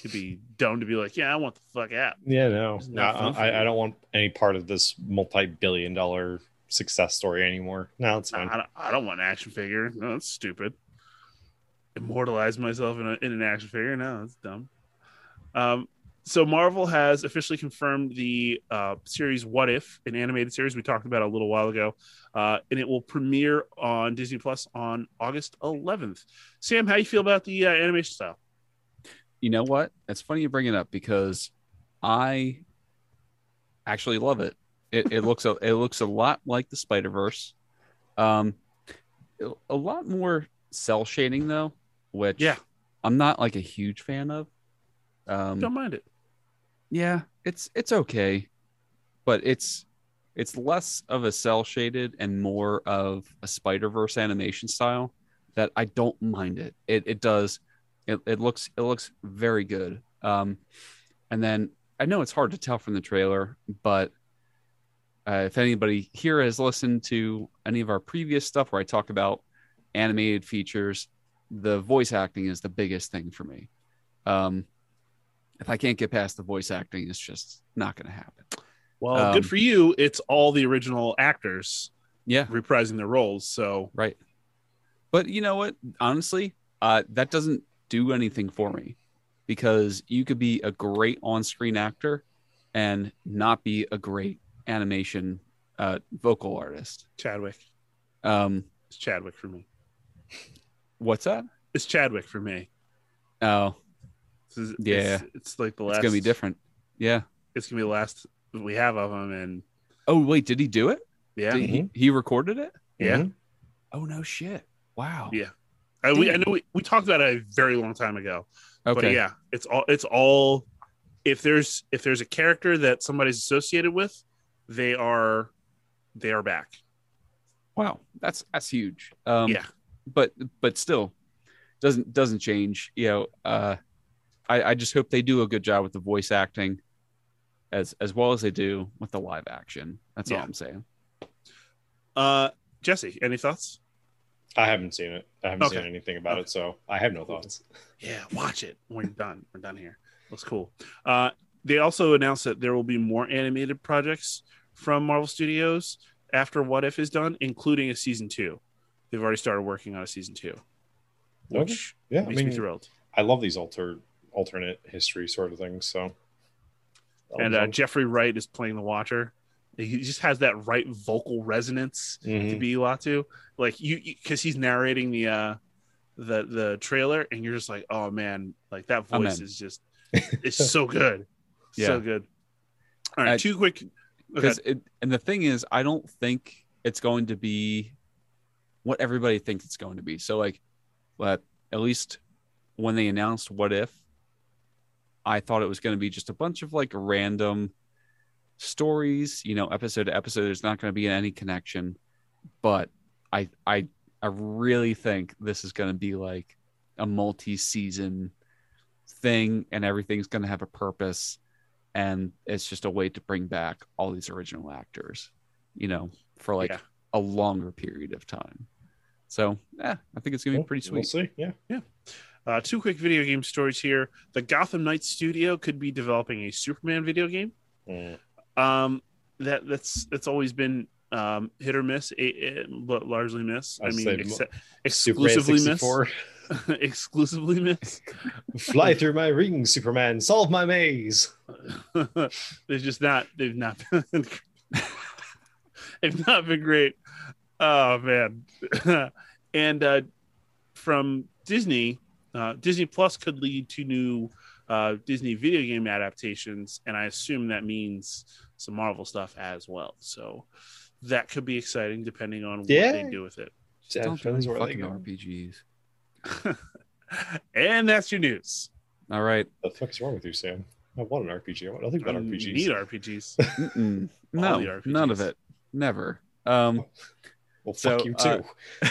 [SPEAKER 1] It'd be dumb to be like, yeah, I want the fuck out.
[SPEAKER 3] Yeah, no, no
[SPEAKER 1] not
[SPEAKER 3] I. I don't want any part of this multi-billion-dollar success story anymore. No, it's
[SPEAKER 1] I,
[SPEAKER 3] fine.
[SPEAKER 1] I don't, I don't want an action figure. No, that's stupid. Immortalize myself in, a, in an action figure. No, that's dumb. Um, so Marvel has officially confirmed the uh, series What If, an animated series we talked about a little while ago, uh, and it will premiere on Disney Plus on August 11th. Sam, how you feel about the uh, animation style?
[SPEAKER 2] You know what? It's funny you bring it up because I actually love it. It, it looks a, it looks a lot like the Spider Verse. Um, a lot more cell shading though, which
[SPEAKER 1] Yeah.
[SPEAKER 2] I'm not like a huge fan of. Um,
[SPEAKER 1] Don't mind it.
[SPEAKER 2] yeah, it's it's okay, but it's it's less of a cell shaded and more of a Spider Verse animation style that I don't mind it. It it does it, it looks it looks very good. Um, and then I know it's hard to tell from the trailer, but uh, if anybody here has listened to any of our previous stuff where I talk about animated features, the voice acting is the biggest thing for me. Um, if I can't get past the voice acting, it's just not going to happen.
[SPEAKER 1] Well,
[SPEAKER 2] Um,
[SPEAKER 1] good for you. It's all the original actors
[SPEAKER 2] Yeah,
[SPEAKER 1] reprising their roles. So
[SPEAKER 2] right. But you know what? Honestly, uh, that doesn't do anything for me because you could be a great on-screen actor and not be a great animation uh, vocal artist.
[SPEAKER 1] Chadwick.
[SPEAKER 2] Um,
[SPEAKER 1] It's Chadwick for me.
[SPEAKER 2] what's that?
[SPEAKER 1] It's Chadwick for me.
[SPEAKER 2] Oh,
[SPEAKER 1] This is-
[SPEAKER 2] Yeah.
[SPEAKER 1] It's, it's like the last.
[SPEAKER 2] it's gonna be different. Yeah.
[SPEAKER 1] It's gonna be the last we have of him, and
[SPEAKER 2] Oh wait, did he do it?
[SPEAKER 1] yeah,
[SPEAKER 2] Did he, he recorded it?
[SPEAKER 1] yeah.
[SPEAKER 3] Mhm.
[SPEAKER 2] Oh no shit! Wow.
[SPEAKER 1] Yeah. I, we, I know we, we talked about it a very long time ago.
[SPEAKER 2] Okay.
[SPEAKER 1] But yeah, it's all it's all if there's if there's a character that somebody's associated with, they are they are back.
[SPEAKER 2] Wow, that's that's huge. Um,
[SPEAKER 1] Yeah.
[SPEAKER 2] But but still, doesn't doesn't change. You know, uh, I I just hope they do a good job with the voice acting, as as well as they do with the live action. That's all I'm saying.
[SPEAKER 1] Uh Jesse, any thoughts?
[SPEAKER 3] I haven't seen it. I haven't
[SPEAKER 1] Okay.
[SPEAKER 3] seen anything about it, so I have no thoughts.
[SPEAKER 1] Yeah, watch it. We're done. We're done here. Looks cool. Uh they also announced that there will be more animated projects from Marvel Studios after What If is done, including a season two. They've already started working on a season two, which
[SPEAKER 3] Yeah, I
[SPEAKER 1] makes me thrilled.
[SPEAKER 3] I love these alter alternate history sort of things. So,
[SPEAKER 1] And uh, Jeffrey Wright is playing the Watcher. He just has that right vocal resonance to
[SPEAKER 3] Mhm.
[SPEAKER 1] be Uatu. Like you, because he's narrating the uh the the trailer, and you're just like, oh man, like that voice is just it's so good,
[SPEAKER 2] Yeah.
[SPEAKER 1] so good. All right,
[SPEAKER 2] I-
[SPEAKER 1] two quick.
[SPEAKER 2] Because and the thing is, I don't think it's going to be what everybody thinks it's going to be. So like, but at least when they announced what if, I thought it was going to be just a bunch of like random stories, you know, episode to episode. There's not going to be any connection, but I I I really think this is going to be like a multi-season thing, and everything's going to have a purpose, and it's just a way to bring back all these original actors, you know, for like
[SPEAKER 1] Yeah.
[SPEAKER 2] a longer period of time. So, yeah, I think it's going to be pretty sweet.
[SPEAKER 3] We'll
[SPEAKER 2] sweet.
[SPEAKER 3] see. Yeah.
[SPEAKER 1] Uh, two quick video game stories here. The Gotham Knights studio could be developing a Superman video game.
[SPEAKER 3] Mm.
[SPEAKER 1] Um, that that's that's always been um, hit or miss, eh, but largely miss. I
[SPEAKER 3] I'd
[SPEAKER 1] mean, exce- exclusively miss. exclusively miss.
[SPEAKER 3] Fly through my ring, Superman. Solve my maze.
[SPEAKER 1] they've just not. They've not. Been, they've not been great. Oh man. and uh, from Disney, uh, Disney Plus could lead to new uh, Disney video game adaptations, and I assume that means some Marvel stuff as well. So that could be exciting, depending on what
[SPEAKER 3] Yeah.
[SPEAKER 1] they do with it.
[SPEAKER 3] Yeah,
[SPEAKER 2] Don't do
[SPEAKER 3] depends
[SPEAKER 2] any fucking
[SPEAKER 3] go.
[SPEAKER 2] RPGs.
[SPEAKER 1] and that's your news.
[SPEAKER 2] All right.
[SPEAKER 3] What the fuck is wrong with you, Sam? I want an RPG. I want nothing but
[SPEAKER 1] I
[SPEAKER 3] RPGs.
[SPEAKER 1] need RPGs.
[SPEAKER 2] No,
[SPEAKER 1] the
[SPEAKER 2] none of it. Never. Um,
[SPEAKER 3] well,
[SPEAKER 2] So,
[SPEAKER 3] fuck you too.
[SPEAKER 2] uh,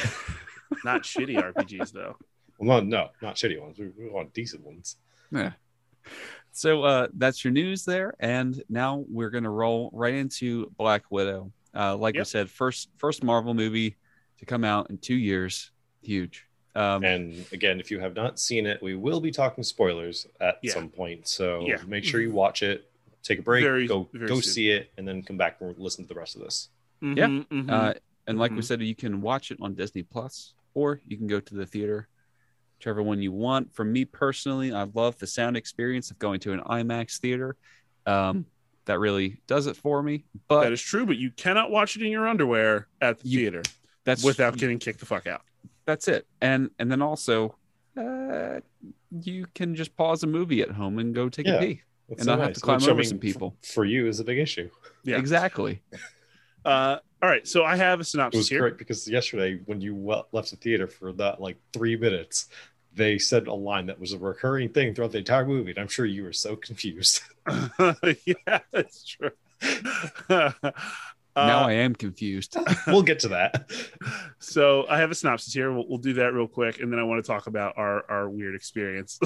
[SPEAKER 1] Not shitty RPGs though.
[SPEAKER 3] well, no, no, not shitty ones. We, we want decent ones.
[SPEAKER 2] Yeah. So uh, that's your news there, and now we're gonna roll right into Black Widow. Uh, like we
[SPEAKER 1] Yep.
[SPEAKER 2] said, first first Marvel movie to come out in two years, huge. Um,
[SPEAKER 3] And again, if you have not seen it, we will be talking spoilers at
[SPEAKER 1] Yeah.
[SPEAKER 3] some point. So
[SPEAKER 1] Yeah.
[SPEAKER 3] make sure you watch it, take a break,
[SPEAKER 1] Very-
[SPEAKER 3] go
[SPEAKER 1] very
[SPEAKER 3] go
[SPEAKER 1] soon.
[SPEAKER 3] see it, and then come back and listen to the rest of this.
[SPEAKER 2] Yeah.
[SPEAKER 1] Mhm, mhm.
[SPEAKER 2] uh, and like we
[SPEAKER 1] Mhm.
[SPEAKER 2] said, you can watch it on Disney Plus, or you can go to the theater, whichever one you want. For me personally, I love the sound experience of going to an IMAX theater. Um, that really does it for me. But
[SPEAKER 1] that is true, but you cannot watch it in your underwear at the
[SPEAKER 2] You-
[SPEAKER 1] theater
[SPEAKER 2] that's
[SPEAKER 1] without getting kicked the fuck out.
[SPEAKER 2] that's it and and then also uh you can just pause a movie at home and go take
[SPEAKER 3] Yeah.
[SPEAKER 2] a pee
[SPEAKER 3] That's
[SPEAKER 2] and
[SPEAKER 3] so
[SPEAKER 2] not have to climb
[SPEAKER 3] which, I
[SPEAKER 2] over
[SPEAKER 3] mean,
[SPEAKER 2] some people
[SPEAKER 3] For you is a big issue.
[SPEAKER 1] Yeah.
[SPEAKER 2] exactly
[SPEAKER 1] Uh, all All right, so I have a synopsis.
[SPEAKER 3] It
[SPEAKER 1] synopsis
[SPEAKER 3] was
[SPEAKER 1] here.
[SPEAKER 3] great because yesterday when you left the theater for that like three minutes, they said a line that was a recurring thing throughout the entire movie, and I'm sure you were so confused.
[SPEAKER 1] yeah, that's true.
[SPEAKER 2] now
[SPEAKER 1] Uh,
[SPEAKER 2] I am confused.
[SPEAKER 3] we'll get to that.
[SPEAKER 1] so I have a synopsis here. We'll, we'll do that real quick, and then I want to talk about our our weird experience.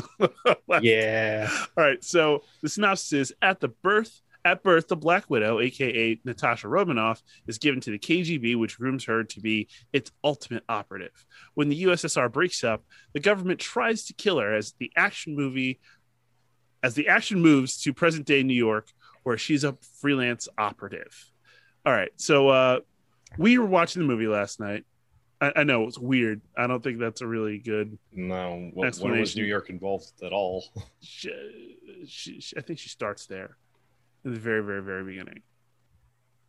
[SPEAKER 3] yeah.
[SPEAKER 1] All right. So the synopsis is at the birth. At birth, the Black Widow, aka Natasha Romanoff, is given to the KGB, which grooms her to be its ultimate operative. When the USSR breaks up, the government tries to kill her as the action movie, as the action moves to present day New York, where she's a freelance operative. All right. So uh, we were watching the movie last night. I, I know it's weird. I don't think that's a really good.
[SPEAKER 3] No, when, when was New York involved at all?
[SPEAKER 1] She, she, she- I think she starts there in the very, very, very beginning.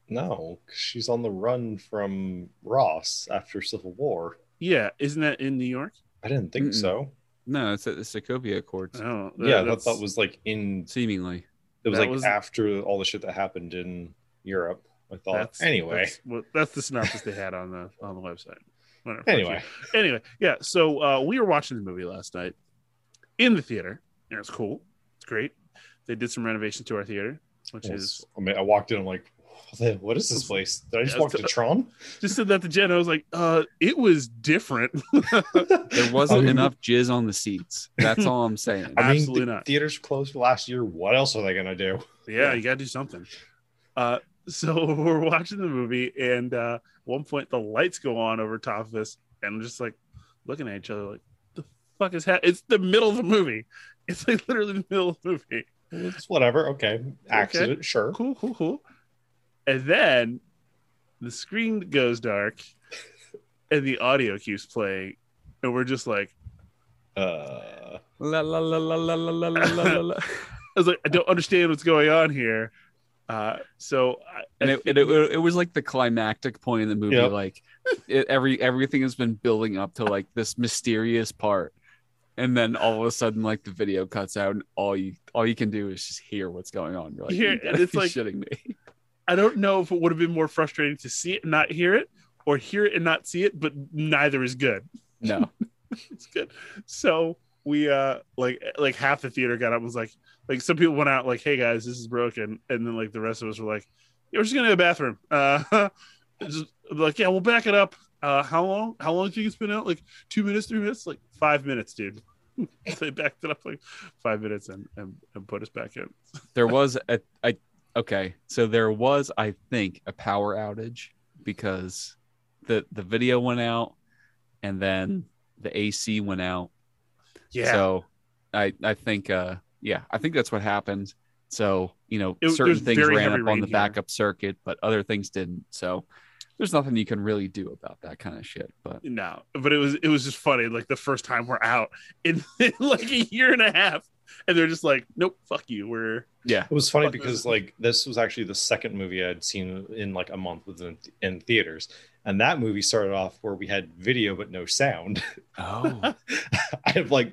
[SPEAKER 3] No, she's on the run from Ross after Civil War.
[SPEAKER 1] Yeah, isn't that in New York?
[SPEAKER 3] I didn't think
[SPEAKER 2] Mm-mm.
[SPEAKER 3] so.
[SPEAKER 2] No, it's at the Sokovia Accords,
[SPEAKER 1] Oh,
[SPEAKER 3] yeah, I thought
[SPEAKER 1] that's-
[SPEAKER 3] that was like in.
[SPEAKER 2] seemingly.
[SPEAKER 3] It was
[SPEAKER 1] that
[SPEAKER 3] like
[SPEAKER 1] was-
[SPEAKER 3] after all the shit that happened in Europe. I thought.
[SPEAKER 1] that's
[SPEAKER 3] anyway,
[SPEAKER 1] That's, what, that's the synopsis they had on the on the website. Whatever, fuck
[SPEAKER 3] anyway,
[SPEAKER 1] you. anyway, yeah. So uh, we were watching the movie last night in the theater, and it's cool. It's great. They did some renovations to our theater, which is
[SPEAKER 3] I mean, I walked in. I'm like, what is this place? Did I just
[SPEAKER 1] Yeah,
[SPEAKER 3] walk to Tron?
[SPEAKER 1] just said that to Jen. I was like, uh, it was different.
[SPEAKER 2] There wasn't
[SPEAKER 3] I mean-
[SPEAKER 2] enough jizz on the seats. That's all I'm saying.
[SPEAKER 3] I mean,
[SPEAKER 1] Absolutely
[SPEAKER 3] the
[SPEAKER 1] not.
[SPEAKER 3] theaters closed last year. What else are they gonna do?
[SPEAKER 1] yeah, you got to do something. Uh, so we're watching the movie, and uh, at one point the lights go on over top of us, and I'm just like looking at each other, like, the fuck is that? It's the middle of the movie. It's like literally the middle of the movie.
[SPEAKER 3] It's whatever. Okay, accident. Sure.
[SPEAKER 1] Cool, cool, cool. And then the screen goes dark, and the audio keeps playing, and we're just like,
[SPEAKER 3] Uh,
[SPEAKER 2] La la la la la la la la la la.
[SPEAKER 1] I was like, I don't understand what's going on here. Uh, so I,
[SPEAKER 2] And
[SPEAKER 1] I
[SPEAKER 2] it, it, it, it was like the climactic point in the movie.
[SPEAKER 3] Yep.
[SPEAKER 2] Like it, every everything has been building up to like this mysterious part, and then all of a sudden, like the video cuts out, and all you all you can do is just hear what's going on. You're like,
[SPEAKER 1] Hear-
[SPEAKER 2] you
[SPEAKER 1] and it's like-
[SPEAKER 2] shitting me.
[SPEAKER 1] I don't know if it would have been more frustrating to see it and not hear it, or hear it and not see it, but neither is good.
[SPEAKER 2] No,
[SPEAKER 1] It's good. So we uh like like half the theater got up and was like like some people went out like, hey guys, this is broken, and then like the rest of us were like, yeah, we're just gonna go to the bathroom. Uh just like, yeah, we'll back it up. Uh how long how long do you think it's been out? Like two minutes, three minutes, like five minutes, dude. they backed it up like five minutes and, and, and put us back in.
[SPEAKER 2] there was a I okay, so there was I think a power outage because the the video went out, and then the AC went out.
[SPEAKER 1] Yeah.
[SPEAKER 2] So I I think uh yeah, I think that's what happened. So, you know,
[SPEAKER 1] It-
[SPEAKER 2] certain things ran up on the
[SPEAKER 1] here.
[SPEAKER 2] backup circuit, but other things didn't. So there's nothing you can really do about that kind of shit. But
[SPEAKER 1] No, but it was it was just funny. Like the first time we're out in, in like a year and a half, and they're just like, "Nope, fuck you." We're
[SPEAKER 2] yeah.
[SPEAKER 3] it was funny because like this was actually the second movie I'd seen in like a month within in theaters, and that movie started off where we had video but no sound.
[SPEAKER 2] Oh.
[SPEAKER 3] I have like.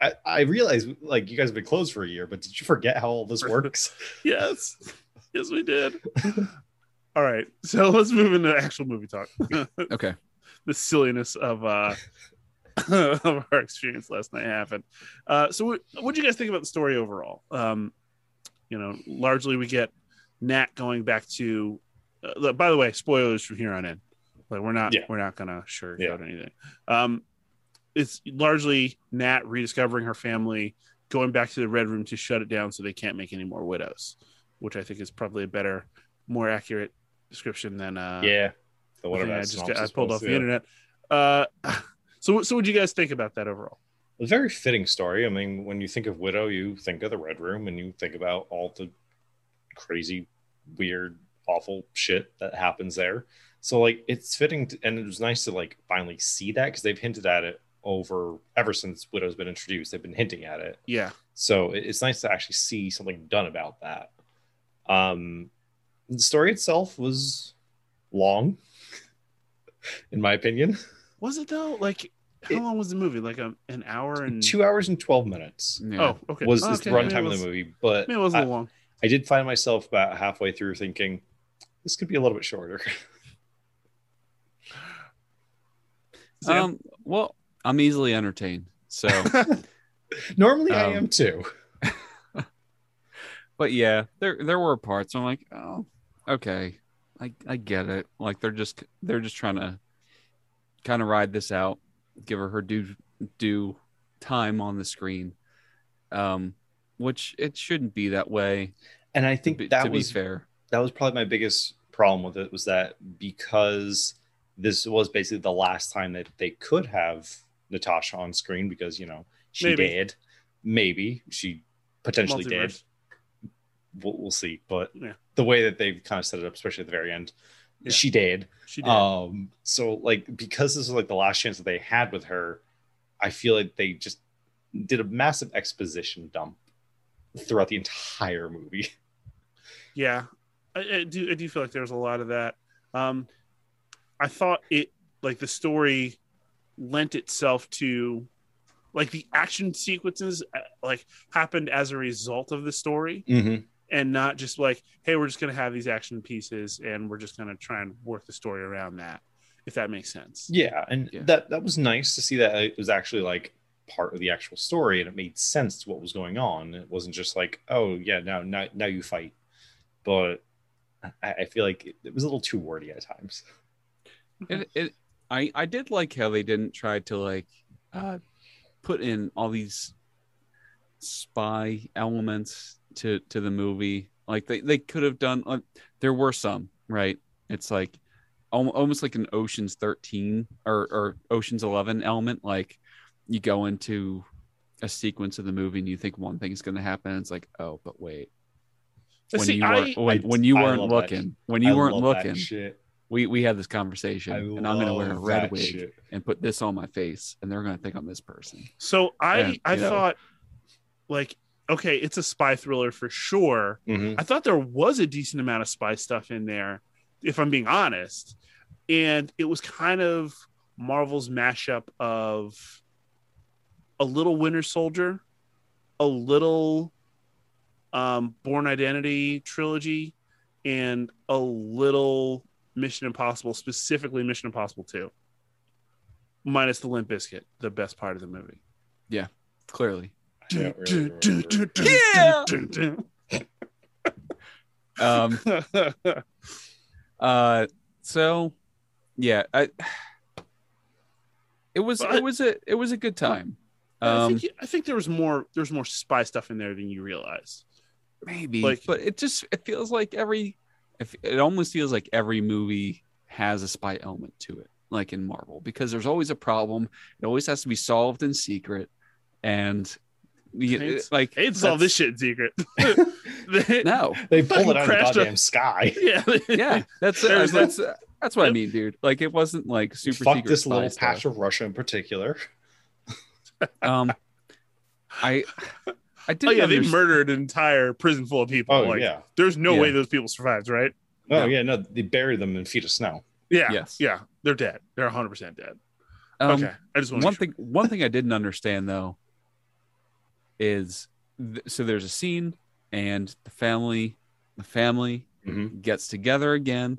[SPEAKER 3] I, I realize like you guys have been closed for a year, but did you forget how all this works?
[SPEAKER 1] yes, yes, we did. All right, so let's move into actual movie talk.
[SPEAKER 2] okay.
[SPEAKER 1] the silliness of uh of our experience last night happened. Uh, so what what do you guys think about the story overall? Um, you know, largely we get Nat going back to. Uh, by the way, spoilers from here on in. Like we're not
[SPEAKER 3] Yeah.
[SPEAKER 1] we're not gonna sugarcoat
[SPEAKER 3] Yeah.
[SPEAKER 1] anything. Um, it's largely Nat rediscovering her family, going back to the red room to shut it down so they can't make any more widows, which I think is probably a better, more accurate description than uh,
[SPEAKER 3] yeah, the whatever
[SPEAKER 1] I just got, I pulled off the
[SPEAKER 3] yeah.
[SPEAKER 1] internet. Uh, so so what do you guys think about that overall?
[SPEAKER 3] a very fitting story. I mean, when you think of Widow, you think of the Red Room and you think about all the crazy, weird, awful shit that happens there. So like it's fitting to, and it was nice to like finally see that because they've hinted at it over ever since Widow's been introduced. They've been hinting at it.
[SPEAKER 1] Yeah,
[SPEAKER 3] So it- it's nice to actually see something done about that. Um the story itself was long, in my opinion.
[SPEAKER 1] Was it though? Like, how
[SPEAKER 3] it,
[SPEAKER 1] long was the movie? Like a, an hour and
[SPEAKER 3] two hours and twelve minutes.
[SPEAKER 2] Yeah.
[SPEAKER 1] Oh, okay.
[SPEAKER 3] Was
[SPEAKER 1] oh, okay. the
[SPEAKER 3] runtime of the movie? But
[SPEAKER 1] I it wasn't
[SPEAKER 3] I,
[SPEAKER 1] long.
[SPEAKER 3] I did find myself about halfway through thinking this could be a little bit shorter.
[SPEAKER 2] um. Well, I'm easily entertained, so
[SPEAKER 3] normally
[SPEAKER 2] um, I
[SPEAKER 3] am too.
[SPEAKER 2] but yeah, there there were parts I'm like, oh, okay, I I get it. Like they're just they're just trying to kind of ride this out, give her her due due time on the screen. Um, which it shouldn't be that way.
[SPEAKER 3] And I
[SPEAKER 2] To
[SPEAKER 3] think
[SPEAKER 2] be,
[SPEAKER 3] that
[SPEAKER 2] to
[SPEAKER 3] was
[SPEAKER 2] be fair.
[SPEAKER 3] that was probably my biggest problem with it was that because this was basically the last time that they could have Natasha on screen because you know she
[SPEAKER 1] Maybe.
[SPEAKER 3] did, maybe she potentially did. We'll, we'll see, but
[SPEAKER 1] Yeah.
[SPEAKER 3] the way that they've kind of set it up, especially at the very end,
[SPEAKER 1] Yeah.
[SPEAKER 3] she did.
[SPEAKER 1] She did.
[SPEAKER 3] Um, so like because this was like the last chance that they had with her, I feel like they just did a massive exposition dump throughout the entire movie.
[SPEAKER 1] Yeah, I, I do. I do feel like there's a lot of that. Um, I thought it like the story lent itself to like the action sequences uh, like happened as a result of the story
[SPEAKER 3] Mm-hmm.
[SPEAKER 1] And not just like hey we're just gonna have these action pieces and we're just gonna try and work the story around that if that makes sense
[SPEAKER 3] Yeah, and
[SPEAKER 2] Yeah.
[SPEAKER 3] that that was nice to see that it was actually like part of the actual story and it made sense to what was going on. It wasn't just like, oh yeah, now now now you fight. But I, I feel like it, it was a little too wordy at times.
[SPEAKER 2] it, it I I did like how they didn't try to like uh put in all these spy elements to to the movie. Like they they could have done uh, there were some right? It's like almost like an oceans 13 or or oceans 11 element. Like you go into a sequence of the movie and you think one thing's going to happen and it's like oh but wait. When
[SPEAKER 1] see,
[SPEAKER 2] you
[SPEAKER 1] I-
[SPEAKER 2] weren't when,
[SPEAKER 3] I-
[SPEAKER 2] when you weren't looking when you
[SPEAKER 3] I
[SPEAKER 2] weren't looking we we had this conversation
[SPEAKER 3] I
[SPEAKER 2] and i'm going to wear a red wig
[SPEAKER 3] shit.
[SPEAKER 2] and put this on my face and they're going to think i'm this person.
[SPEAKER 1] So i
[SPEAKER 2] Yeah,
[SPEAKER 1] i
[SPEAKER 2] know.
[SPEAKER 1] thought like okay it's a spy thriller for sure
[SPEAKER 3] Mhm.
[SPEAKER 1] I thought there was a decent amount of spy stuff in there, if I'm being honest. And it was kind of Marvel's mashup of a little Winter Soldier, a little um, Bourne Identity trilogy, and a little Mission Impossible, specifically Mission Impossible 2, minus the Limp Bizkit, the best part of the movie.
[SPEAKER 2] Yeah, clearly
[SPEAKER 3] I don't really
[SPEAKER 2] um uh so yeah i it was
[SPEAKER 1] But-
[SPEAKER 2] it was a it was a good time.
[SPEAKER 1] I
[SPEAKER 2] um
[SPEAKER 1] think I think there was more there's more spy stuff in there than you realize.
[SPEAKER 2] maybe
[SPEAKER 1] like-
[SPEAKER 2] but it just it feels like every if it almost feels like every movie has a spy element to it like in marvel because there's always a problem. It always has to be solved in secret and you-
[SPEAKER 1] Hates-
[SPEAKER 2] like
[SPEAKER 1] They'd solve this shit in secret.
[SPEAKER 2] no
[SPEAKER 3] they pulled it out of the
[SPEAKER 1] crashed
[SPEAKER 3] goddamn sky.
[SPEAKER 1] yeah,
[SPEAKER 2] yeah that's uh,
[SPEAKER 1] There's
[SPEAKER 2] that's uh, that's what i mean dude like it wasn't like super
[SPEAKER 3] Fuck
[SPEAKER 2] secret
[SPEAKER 3] this little
[SPEAKER 2] stuff.
[SPEAKER 3] patch of Russia in particular.
[SPEAKER 2] um i i did
[SPEAKER 1] Oh yeah, they murdered an entire prison full of people.
[SPEAKER 3] Oh
[SPEAKER 1] like,
[SPEAKER 3] yeah.
[SPEAKER 1] there's no
[SPEAKER 2] Yeah.
[SPEAKER 1] way those people survived, right?
[SPEAKER 3] Oh
[SPEAKER 2] No.
[SPEAKER 3] yeah. No, they buried them in feet of snow.
[SPEAKER 1] Yeah,
[SPEAKER 2] Yes.
[SPEAKER 1] yeah, they're dead. They're 100 percent dead.
[SPEAKER 2] um,
[SPEAKER 1] okay, I just want
[SPEAKER 2] one thing one thing i didn't understand though is th- so there's a scene and the family the family
[SPEAKER 3] Mhm.
[SPEAKER 2] gets together again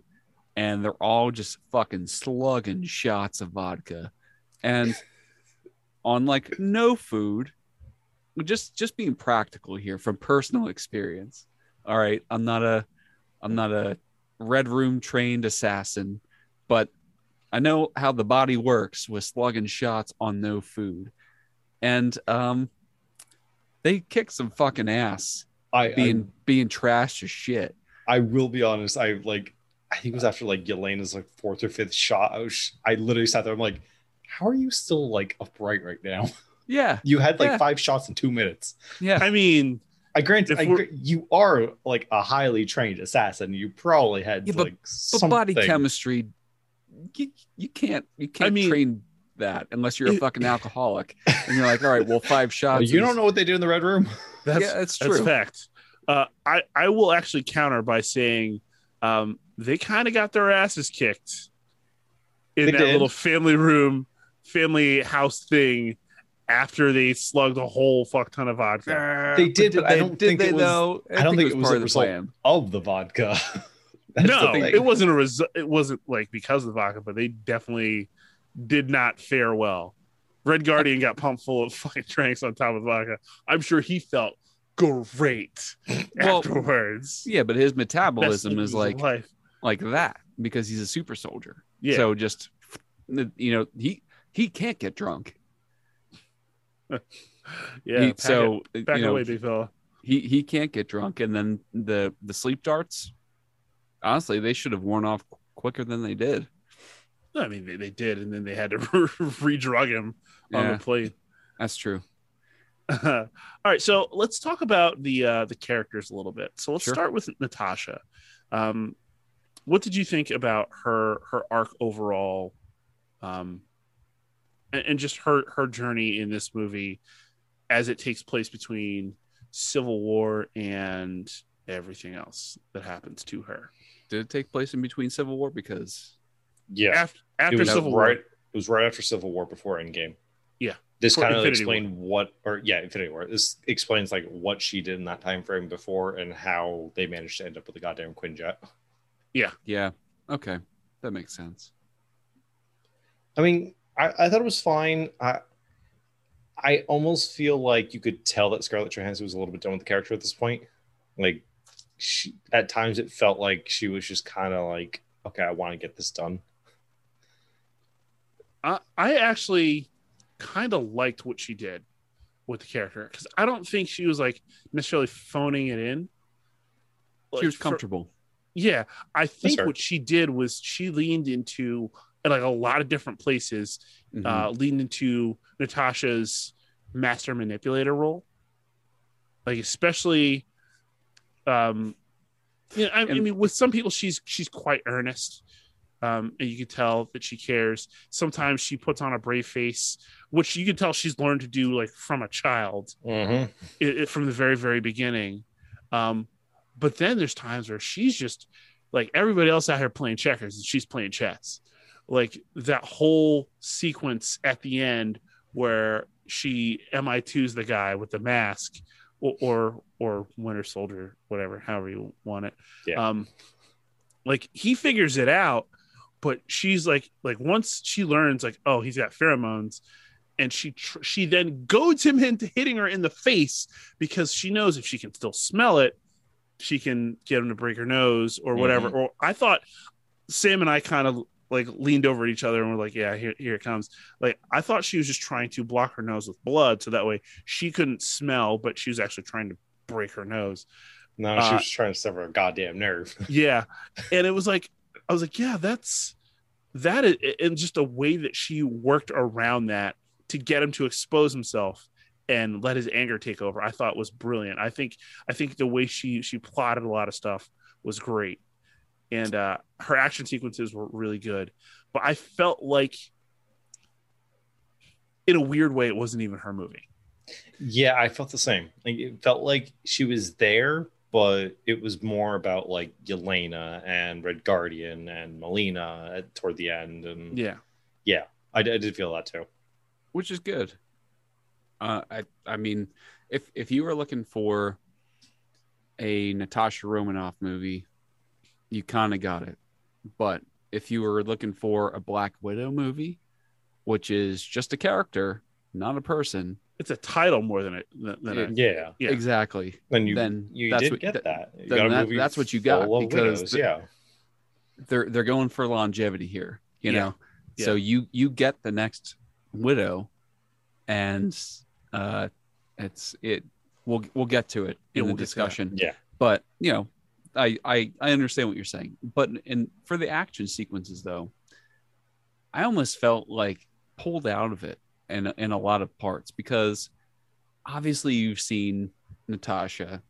[SPEAKER 2] and they're all just fucking slugging shots of vodka. And on like no food just just being practical here from personal experience. All right i'm not a i'm not a red room trained assassin but i know how the body works with slugging shots on no food. And um they kick some fucking ass
[SPEAKER 3] I,
[SPEAKER 2] being being trashed as shit
[SPEAKER 3] I I will be honest. I like. I think it was after like Yelena's like fourth or fifth shot. I was. I literally sat there. I'm like, how are you still like upright right now?
[SPEAKER 2] yeah
[SPEAKER 3] You had like
[SPEAKER 2] Yeah.
[SPEAKER 3] five shots in two minutes.
[SPEAKER 2] yeah
[SPEAKER 1] I mean,
[SPEAKER 3] I grant, I, you are like a highly trained assassin. You probably had
[SPEAKER 2] Yeah, but-
[SPEAKER 3] like
[SPEAKER 2] but body chemistry you, you can't you can't
[SPEAKER 1] mean-
[SPEAKER 2] train that unless you're a fucking alcoholic and you're like all right well five shots
[SPEAKER 3] you
[SPEAKER 2] is-
[SPEAKER 3] don't know what they do in the red room.
[SPEAKER 1] that's
[SPEAKER 2] yeah that's
[SPEAKER 1] that's
[SPEAKER 2] true
[SPEAKER 1] fact. Uh, I I will actually counter by saying um, they kind of got their asses kicked in
[SPEAKER 3] They
[SPEAKER 1] that
[SPEAKER 3] did.
[SPEAKER 1] little family room, family house thing after they slugged a whole fuck ton of vodka.
[SPEAKER 3] They did, but I don't
[SPEAKER 2] did
[SPEAKER 3] think
[SPEAKER 2] they
[SPEAKER 3] it was-
[SPEAKER 2] though
[SPEAKER 3] I don't think it was
[SPEAKER 2] part
[SPEAKER 3] a
[SPEAKER 2] of the
[SPEAKER 3] result.
[SPEAKER 2] plan
[SPEAKER 3] Of the vodka. That's
[SPEAKER 1] no,
[SPEAKER 3] the
[SPEAKER 1] it wasn't a result. It wasn't like because of the vodka, but they definitely did not fare well. Red Guardian got pumped full of fucking drinks on top of vodka. I'm sure he felt great
[SPEAKER 2] Well,
[SPEAKER 1] afterwards.
[SPEAKER 2] Yeah, but his metabolism is like like that because he's a super soldier.
[SPEAKER 1] yeah.
[SPEAKER 2] So just you know he he can't get drunk.
[SPEAKER 1] yeah.
[SPEAKER 2] He- so
[SPEAKER 1] it, back
[SPEAKER 2] you know
[SPEAKER 1] away, big fella.
[SPEAKER 2] he he can't get drunk, and then the the sleep darts. Honestly, they should have worn off quicker than they did.
[SPEAKER 1] I mean, they, they did, and then they had to re-drug him on
[SPEAKER 2] Yeah,
[SPEAKER 1] the plane.
[SPEAKER 2] that's true.
[SPEAKER 1] All right, so let's talk about the uh, the characters a little bit. So let's
[SPEAKER 2] Sure.
[SPEAKER 1] start with Natasha. Um, what did you think about her her arc overall, um, and, and just her her journey in this movie as it takes place between Civil War and everything else that happens to her
[SPEAKER 2] Did it take place in between Civil War? Because
[SPEAKER 3] Yeah.
[SPEAKER 1] after after
[SPEAKER 3] was
[SPEAKER 1] Civil
[SPEAKER 3] right.
[SPEAKER 1] War?
[SPEAKER 3] It was right after Civil War, before Endgame.
[SPEAKER 1] Yeah.
[SPEAKER 3] This kind of
[SPEAKER 1] Infinity
[SPEAKER 3] explained what, or yeah, Infinity War. This explains like what she did in that time frame before and how they managed to end up with the goddamn Quinjet.
[SPEAKER 2] Yeah. Yeah, okay, that makes sense.
[SPEAKER 3] I mean, I, I thought it was fine. I I almost feel like you could tell that Scarlett Johansson was a little bit done with the character at this point. Like, she, at times it felt like she was just kind of like, okay, I want to get this done.
[SPEAKER 1] I, I actually kind of liked what she did with the character because I don't think she was like necessarily phoning it in.
[SPEAKER 2] She was
[SPEAKER 1] Like, for-
[SPEAKER 2] comfortable.
[SPEAKER 1] yeah, I think what she did was she leaned into like a lot of different places,
[SPEAKER 2] Mhm.
[SPEAKER 1] uh, leaned into Natasha's master manipulator role, like especially, um, you know, I, I mean, with some people she's she's quite earnest, um, and you can tell that she cares. Sometimes she puts on a brave face, which you can tell she's learned to do like from a child
[SPEAKER 3] Mm-hmm.
[SPEAKER 1] it, it- from the very very beginning um but then there's times where she's just like everybody else out here playing checkers and she's playing chess like that whole sequence at the end where she mi2's the guy with the mask or or, or winter soldier whatever however you want it
[SPEAKER 3] Yeah.
[SPEAKER 1] um like he figures it out but she's like like once she learns like oh he's got pheromones and she tr- she then goads him into hitting her in the face because she knows if she can still smell it she can get him to break her nose or whatever. Or i thought sam and i kind of like leaned over at each other and we're like yeah here, here it comes. Like i thought she was just trying to block her nose with blood so that way she couldn't smell but she was actually trying to break her nose.
[SPEAKER 3] No, she
[SPEAKER 1] Uh,
[SPEAKER 3] was trying to sever a goddamn nerve.
[SPEAKER 1] yeah. And it was like i was like yeah that's that is and just a way that she worked around that to get him to expose himself and let his anger take over i thought was brilliant. I think i think the way she she plotted a lot of stuff was great. And uh her action sequences were really good but i felt like in a weird way it wasn't even her movie.
[SPEAKER 3] Yeah, I felt the same. Like it felt like she was there, but it was more about like Yelena and Red Guardian and Melina at, toward the end. And
[SPEAKER 1] yeah
[SPEAKER 3] I, I did feel that too.
[SPEAKER 2] which is good. Uh, I I mean, if if you were looking for a Natasha Romanoff movie, you kind of got it. But if you were looking for a Black Widow movie, which is just a character, not a person,
[SPEAKER 1] it's a title more than it than, than a,
[SPEAKER 3] Yeah.
[SPEAKER 1] Yeah.
[SPEAKER 2] exactly.
[SPEAKER 3] Then you
[SPEAKER 2] Then
[SPEAKER 3] you
[SPEAKER 2] that's
[SPEAKER 3] did
[SPEAKER 2] what-
[SPEAKER 3] get
[SPEAKER 2] th-
[SPEAKER 3] that. You got
[SPEAKER 2] that- that's what you got, because
[SPEAKER 3] widows,
[SPEAKER 2] the-
[SPEAKER 3] yeah.
[SPEAKER 2] They're they're going for longevity here, you
[SPEAKER 1] Yeah.
[SPEAKER 2] know. So you you get the next Widow, and uh, it's it. We'll we'll get to it
[SPEAKER 1] Yeah,
[SPEAKER 2] in
[SPEAKER 1] we'll
[SPEAKER 2] the
[SPEAKER 1] get to that.
[SPEAKER 2] discussion.
[SPEAKER 3] Yeah.
[SPEAKER 2] but you know I, I i understand what you're saying but in for the action sequences though i almost felt like pulled out of it in in a lot of parts because obviously you've seen natasha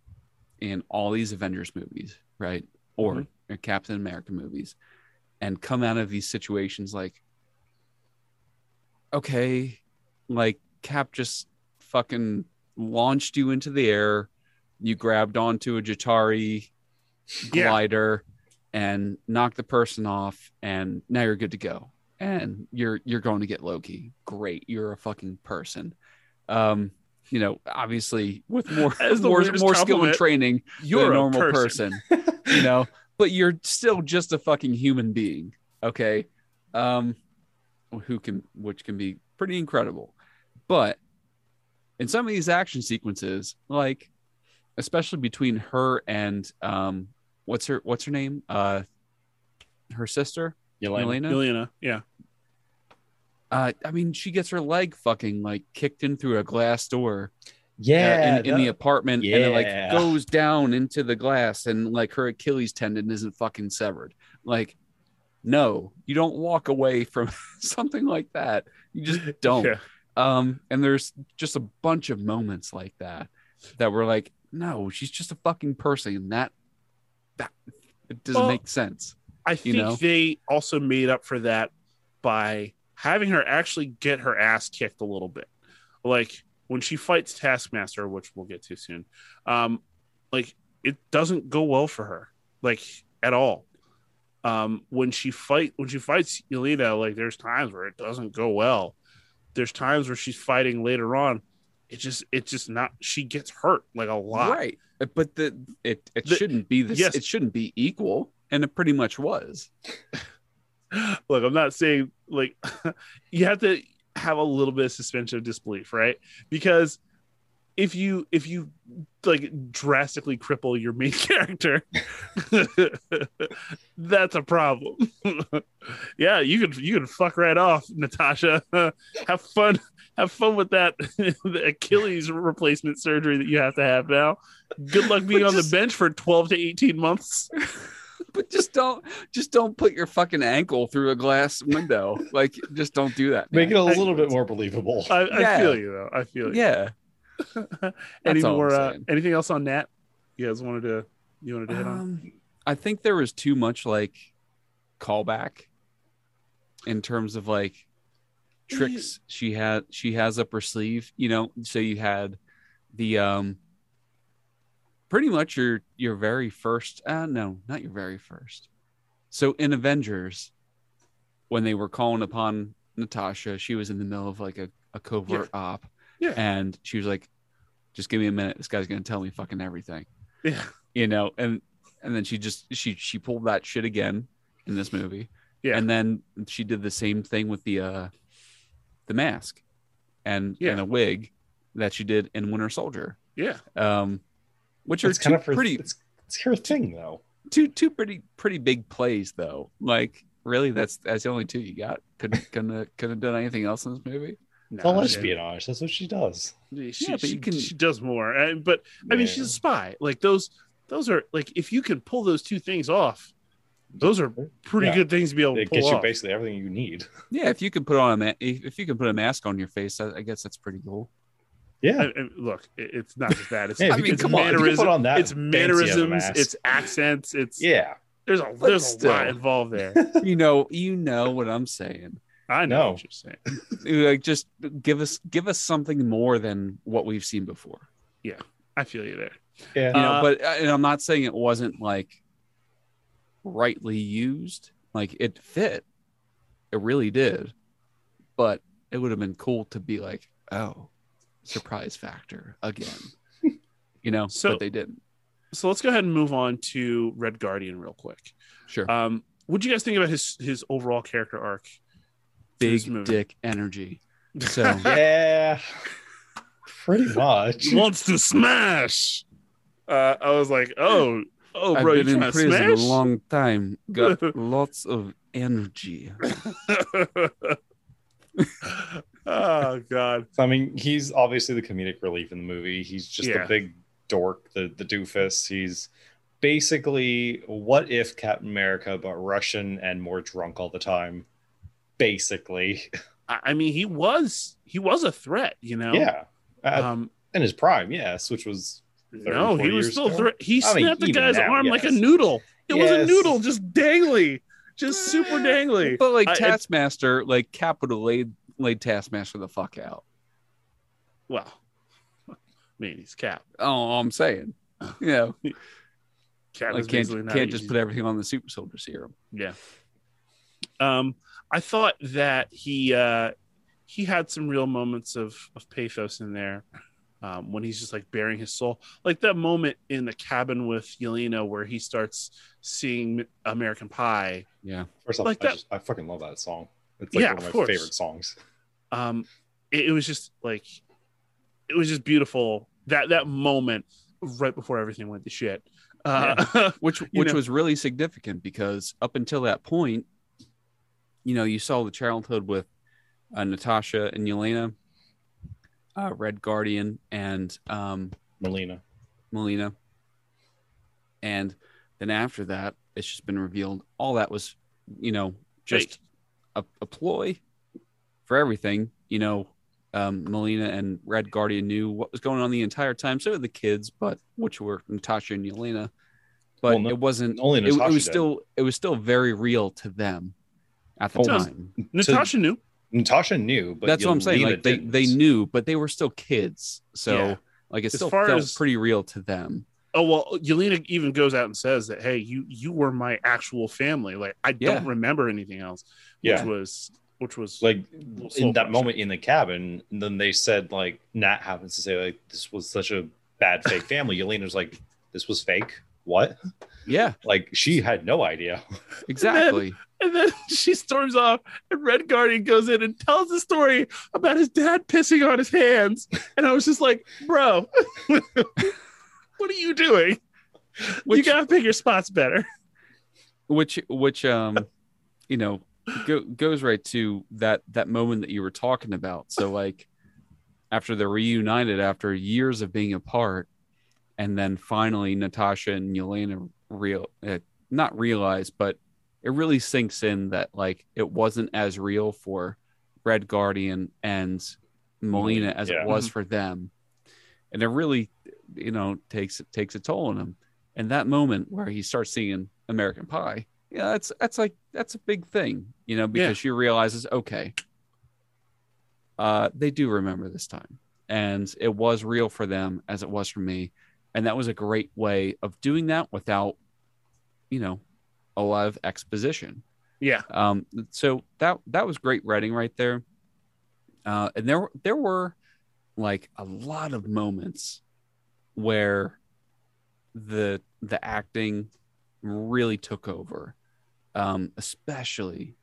[SPEAKER 2] in all these avengers movies right or
[SPEAKER 1] Mhm.
[SPEAKER 2] or captain america movies and come out of these situations like okay like cap just fucking launched you into the air you grabbed onto a Chitauri
[SPEAKER 1] Yeah.
[SPEAKER 2] glider and knocked the person off, and now you're good to go. And you're you're going to get Loki. Great, you're a fucking person. Um, you know, obviously with more more, more skill and training
[SPEAKER 1] you're
[SPEAKER 2] a normal
[SPEAKER 1] person.
[SPEAKER 2] person. you know, but you're still just a fucking human being. Okay. Um, who can which can be pretty incredible. But in some of these action sequences, like especially between her and um what's her what's her name? Uh her sister,
[SPEAKER 3] Yelena.
[SPEAKER 2] Elena.
[SPEAKER 1] Yelena, yeah.
[SPEAKER 2] Uh I mean she gets her leg fucking like kicked in through a glass door uh,
[SPEAKER 3] Yeah,
[SPEAKER 2] in, in the apartment and it like goes down into the glass and like her Achilles tendon isn't fucking severed. Like, no, you don't walk away from something like that. You just don't.
[SPEAKER 1] Yeah.
[SPEAKER 2] Um, and there's just a bunch of moments like that that were like, no, she's just a fucking person. And that that it doesn't
[SPEAKER 1] Well,
[SPEAKER 2] make sense.
[SPEAKER 1] I think
[SPEAKER 2] know?
[SPEAKER 1] they also made up for that by having her actually get her ass kicked a little bit. Like when she fights Taskmaster, which we'll get to soon, um, like it doesn't go well for her, like at all. Um, when she fight when she fights Yelena, like there's times where it doesn't go well. There's times where she's fighting later on. It just it just not she gets hurt like a lot.
[SPEAKER 2] Right. But the it it
[SPEAKER 1] The-
[SPEAKER 2] shouldn't be this
[SPEAKER 1] yes.
[SPEAKER 2] it shouldn't be equal. And it pretty much was.
[SPEAKER 1] look i'm not saying like you have to have a little bit of suspension of disbelief right? Because if you if you like drastically cripple your main character that's a problem. Yeah you could you could fuck right off natasha. Have fun have fun with that the achilles replacement surgery that you have to have now. Good luck being on the bench for 12 to 18 months
[SPEAKER 2] but just don't just don't put your fucking ankle through a glass window. Like just don't do that.
[SPEAKER 3] Make it a little bit more believable.
[SPEAKER 1] I, I
[SPEAKER 2] Yeah.
[SPEAKER 1] feel you though i feel you
[SPEAKER 2] yeah.
[SPEAKER 1] any
[SPEAKER 2] That's all
[SPEAKER 1] more uh, anything else on Nat? You guys wanted to you wanted to hit on?
[SPEAKER 2] Um, I think there was too much like callback in terms of like tricks she had she has up her sleeve, you know. So you had the um pretty much your your very first uh no, not your very first. So in Avengers, when they were calling upon Natasha, she was in the middle of like a, a covert op.
[SPEAKER 1] Yeah.
[SPEAKER 2] And she was like, just give me a minute. This guy's gonna tell me fucking everything
[SPEAKER 1] Yeah,
[SPEAKER 2] you know and and then she just she she pulled that shit again in this movie
[SPEAKER 1] Yeah.
[SPEAKER 2] and then she did the same thing with the uh the mask and
[SPEAKER 1] Yeah.
[SPEAKER 2] and a wig that she did in winter soldier
[SPEAKER 1] yeah.
[SPEAKER 2] um which are
[SPEAKER 3] It's
[SPEAKER 2] two
[SPEAKER 3] kind of her,
[SPEAKER 2] pretty
[SPEAKER 3] It's, it's her thing, though.
[SPEAKER 2] two two pretty pretty big plays though like really that's that's the only two you got couldn't couldn't have, couldn't have done anything else in this movie
[SPEAKER 3] It's all
[SPEAKER 1] Nah,
[SPEAKER 3] espionage. That's what she does.
[SPEAKER 1] She, she,
[SPEAKER 2] Yeah, but you
[SPEAKER 1] she-
[SPEAKER 2] can-
[SPEAKER 1] she does more. Uh, but I mean, she's a spy. Like those, those are like if you can pull those two things off, those are pretty
[SPEAKER 3] Yeah.
[SPEAKER 1] good things to be able to
[SPEAKER 3] It
[SPEAKER 1] pull
[SPEAKER 3] gets you
[SPEAKER 1] off.
[SPEAKER 3] basically everything you need.
[SPEAKER 2] yeah if you can put on a ma- if if you can put a mask on your face I, I guess that's pretty cool
[SPEAKER 3] Yeah.
[SPEAKER 1] I, I- look, it, it's not just that. It's,
[SPEAKER 3] Yeah,
[SPEAKER 2] I mean,
[SPEAKER 1] it's
[SPEAKER 3] can- come on, if you can
[SPEAKER 1] mannerism-
[SPEAKER 3] put on that
[SPEAKER 1] it's
[SPEAKER 3] fancy of a
[SPEAKER 1] mannerisms, it's accents, it's
[SPEAKER 3] yeah.
[SPEAKER 1] There's a
[SPEAKER 2] But
[SPEAKER 1] there's a lot involved there.
[SPEAKER 2] you know you know what i'm saying
[SPEAKER 1] I know
[SPEAKER 3] No.
[SPEAKER 1] what you're saying.
[SPEAKER 2] like just give us give us something more than what we've seen before Yeah.
[SPEAKER 1] I feel you there.
[SPEAKER 3] Yeah.
[SPEAKER 2] you know
[SPEAKER 1] Uh,
[SPEAKER 2] but uh, and i'm not saying it wasn't like rightly used like it fit it really did but it would have been cool to be like oh surprise factor again you know
[SPEAKER 1] So-
[SPEAKER 2] but they didn't
[SPEAKER 1] So let's go ahead and move on to Red Guardian real quick.
[SPEAKER 2] sure
[SPEAKER 1] Um, what do you guys think about his his overall character arc? through this
[SPEAKER 2] big dick energy so
[SPEAKER 3] yeah. Pretty much.
[SPEAKER 1] wants to smash. Uh, I was like, oh, oh,
[SPEAKER 2] i've
[SPEAKER 1] bro, you
[SPEAKER 2] been in prison
[SPEAKER 1] smash?
[SPEAKER 2] a long time got lots of energy
[SPEAKER 1] oh God,
[SPEAKER 3] I mean, he's obviously the comedic relief in the movie. He's just
[SPEAKER 1] Yeah.
[SPEAKER 3] the big dork, the the doofus. He's basically what if Captain America, but Russian and more drunk all the time. Basically,
[SPEAKER 1] I, I mean, he was he was a threat, you know.
[SPEAKER 3] yeah. Uh,
[SPEAKER 1] Um,
[SPEAKER 3] in his prime, yes, which was
[SPEAKER 1] no, he was still
[SPEAKER 3] ago?
[SPEAKER 1] threat. He
[SPEAKER 3] I mean,
[SPEAKER 1] snapped the guy's
[SPEAKER 3] now,
[SPEAKER 1] arm like a noodle. It was a noodle, just dangly, just super dangly.
[SPEAKER 2] but like
[SPEAKER 1] I- it-
[SPEAKER 2] taskmaster like capital would have laid laid taskmaster the fuck out
[SPEAKER 1] well, I mean, he's Cap.
[SPEAKER 2] oh i'm saying you know
[SPEAKER 1] Cap
[SPEAKER 2] like
[SPEAKER 1] is
[SPEAKER 2] can't
[SPEAKER 1] basically not
[SPEAKER 2] can't just put everything on the super soldier serum.
[SPEAKER 1] Yeah. Um, I thought that he uh he had some real moments of of pathos in there. Um, when he's just like baring his soul, like that moment in the cabin with Yelena where he starts seeing American Pie. Yeah.
[SPEAKER 3] First off,
[SPEAKER 1] Like
[SPEAKER 3] I,
[SPEAKER 1] that-
[SPEAKER 3] just, I fucking love that song. It's like
[SPEAKER 1] Yeah,
[SPEAKER 3] one of
[SPEAKER 1] of
[SPEAKER 3] my
[SPEAKER 1] course.
[SPEAKER 3] favorite songs.
[SPEAKER 1] um it, it was just like it was just beautiful that that moment right before everything went to shit uh
[SPEAKER 2] which which
[SPEAKER 1] know-
[SPEAKER 2] was really significant because up until that point, you know, you saw the childhood with uh, Natasha and Yelena, uh, Red Guardian, and um,
[SPEAKER 3] Melina.
[SPEAKER 2] Melina, and then after that, it's just been revealed all that was, you know, just a, a ploy for everything. You know, um, Melina and Red Guardian knew what was going on the entire time. So did the kids, but which were Natasha and Yelena. But
[SPEAKER 3] Well, no-
[SPEAKER 2] it wasn't.
[SPEAKER 3] Only
[SPEAKER 2] It,
[SPEAKER 3] Natasha
[SPEAKER 2] it was
[SPEAKER 3] did.
[SPEAKER 2] still. It was still very real to them at the
[SPEAKER 3] Oh,
[SPEAKER 2] time.
[SPEAKER 1] natasha knew
[SPEAKER 3] Natasha knew, but
[SPEAKER 2] That's what I'm saying. Like they
[SPEAKER 3] didn't.
[SPEAKER 2] they knew, but they were still kids. So
[SPEAKER 1] Yeah.
[SPEAKER 2] like it
[SPEAKER 1] As
[SPEAKER 2] still
[SPEAKER 1] far
[SPEAKER 2] felt
[SPEAKER 1] as-
[SPEAKER 2] pretty real to them.
[SPEAKER 1] Oh well yelena even goes out and says that hey you you were my actual family like i
[SPEAKER 2] Yeah.
[SPEAKER 1] don't remember anything else which
[SPEAKER 3] Yeah.
[SPEAKER 1] was which was
[SPEAKER 3] like in that moment in the cabin. And then they said like Nat happens to say like this was such a bad fake family. Yelena's like this was fake. What?
[SPEAKER 2] Yeah,
[SPEAKER 3] Like she had no idea.
[SPEAKER 2] exactly.
[SPEAKER 1] and then she storms off and red guardian goes in and tells the story about his dad pissing on his hands and i was just like bro what are you doing? You gotta pick your spots better.
[SPEAKER 2] Which which um you know go, goes right to that that moment that you were talking about. So like after they're reunited after years of being apart and then finally natasha and yelena real uh, not realize but it really sinks in that like it wasn't as real for red guardian and Melina as
[SPEAKER 3] Yeah.
[SPEAKER 2] it was for them. And it really you know takes takes a toll on him. And that moment where he starts seeing American Pie, yeah, that's that's like that's a big thing, you know, because she realizes, okay, uh, they do remember this time, and it was real for them as it was for me, and that was a great way of doing that without, you know, a lot of exposition.
[SPEAKER 1] yeah.
[SPEAKER 2] Um, so that that was great writing right there. Uh, and there there were like a lot of moments where the the acting really took over, um, especially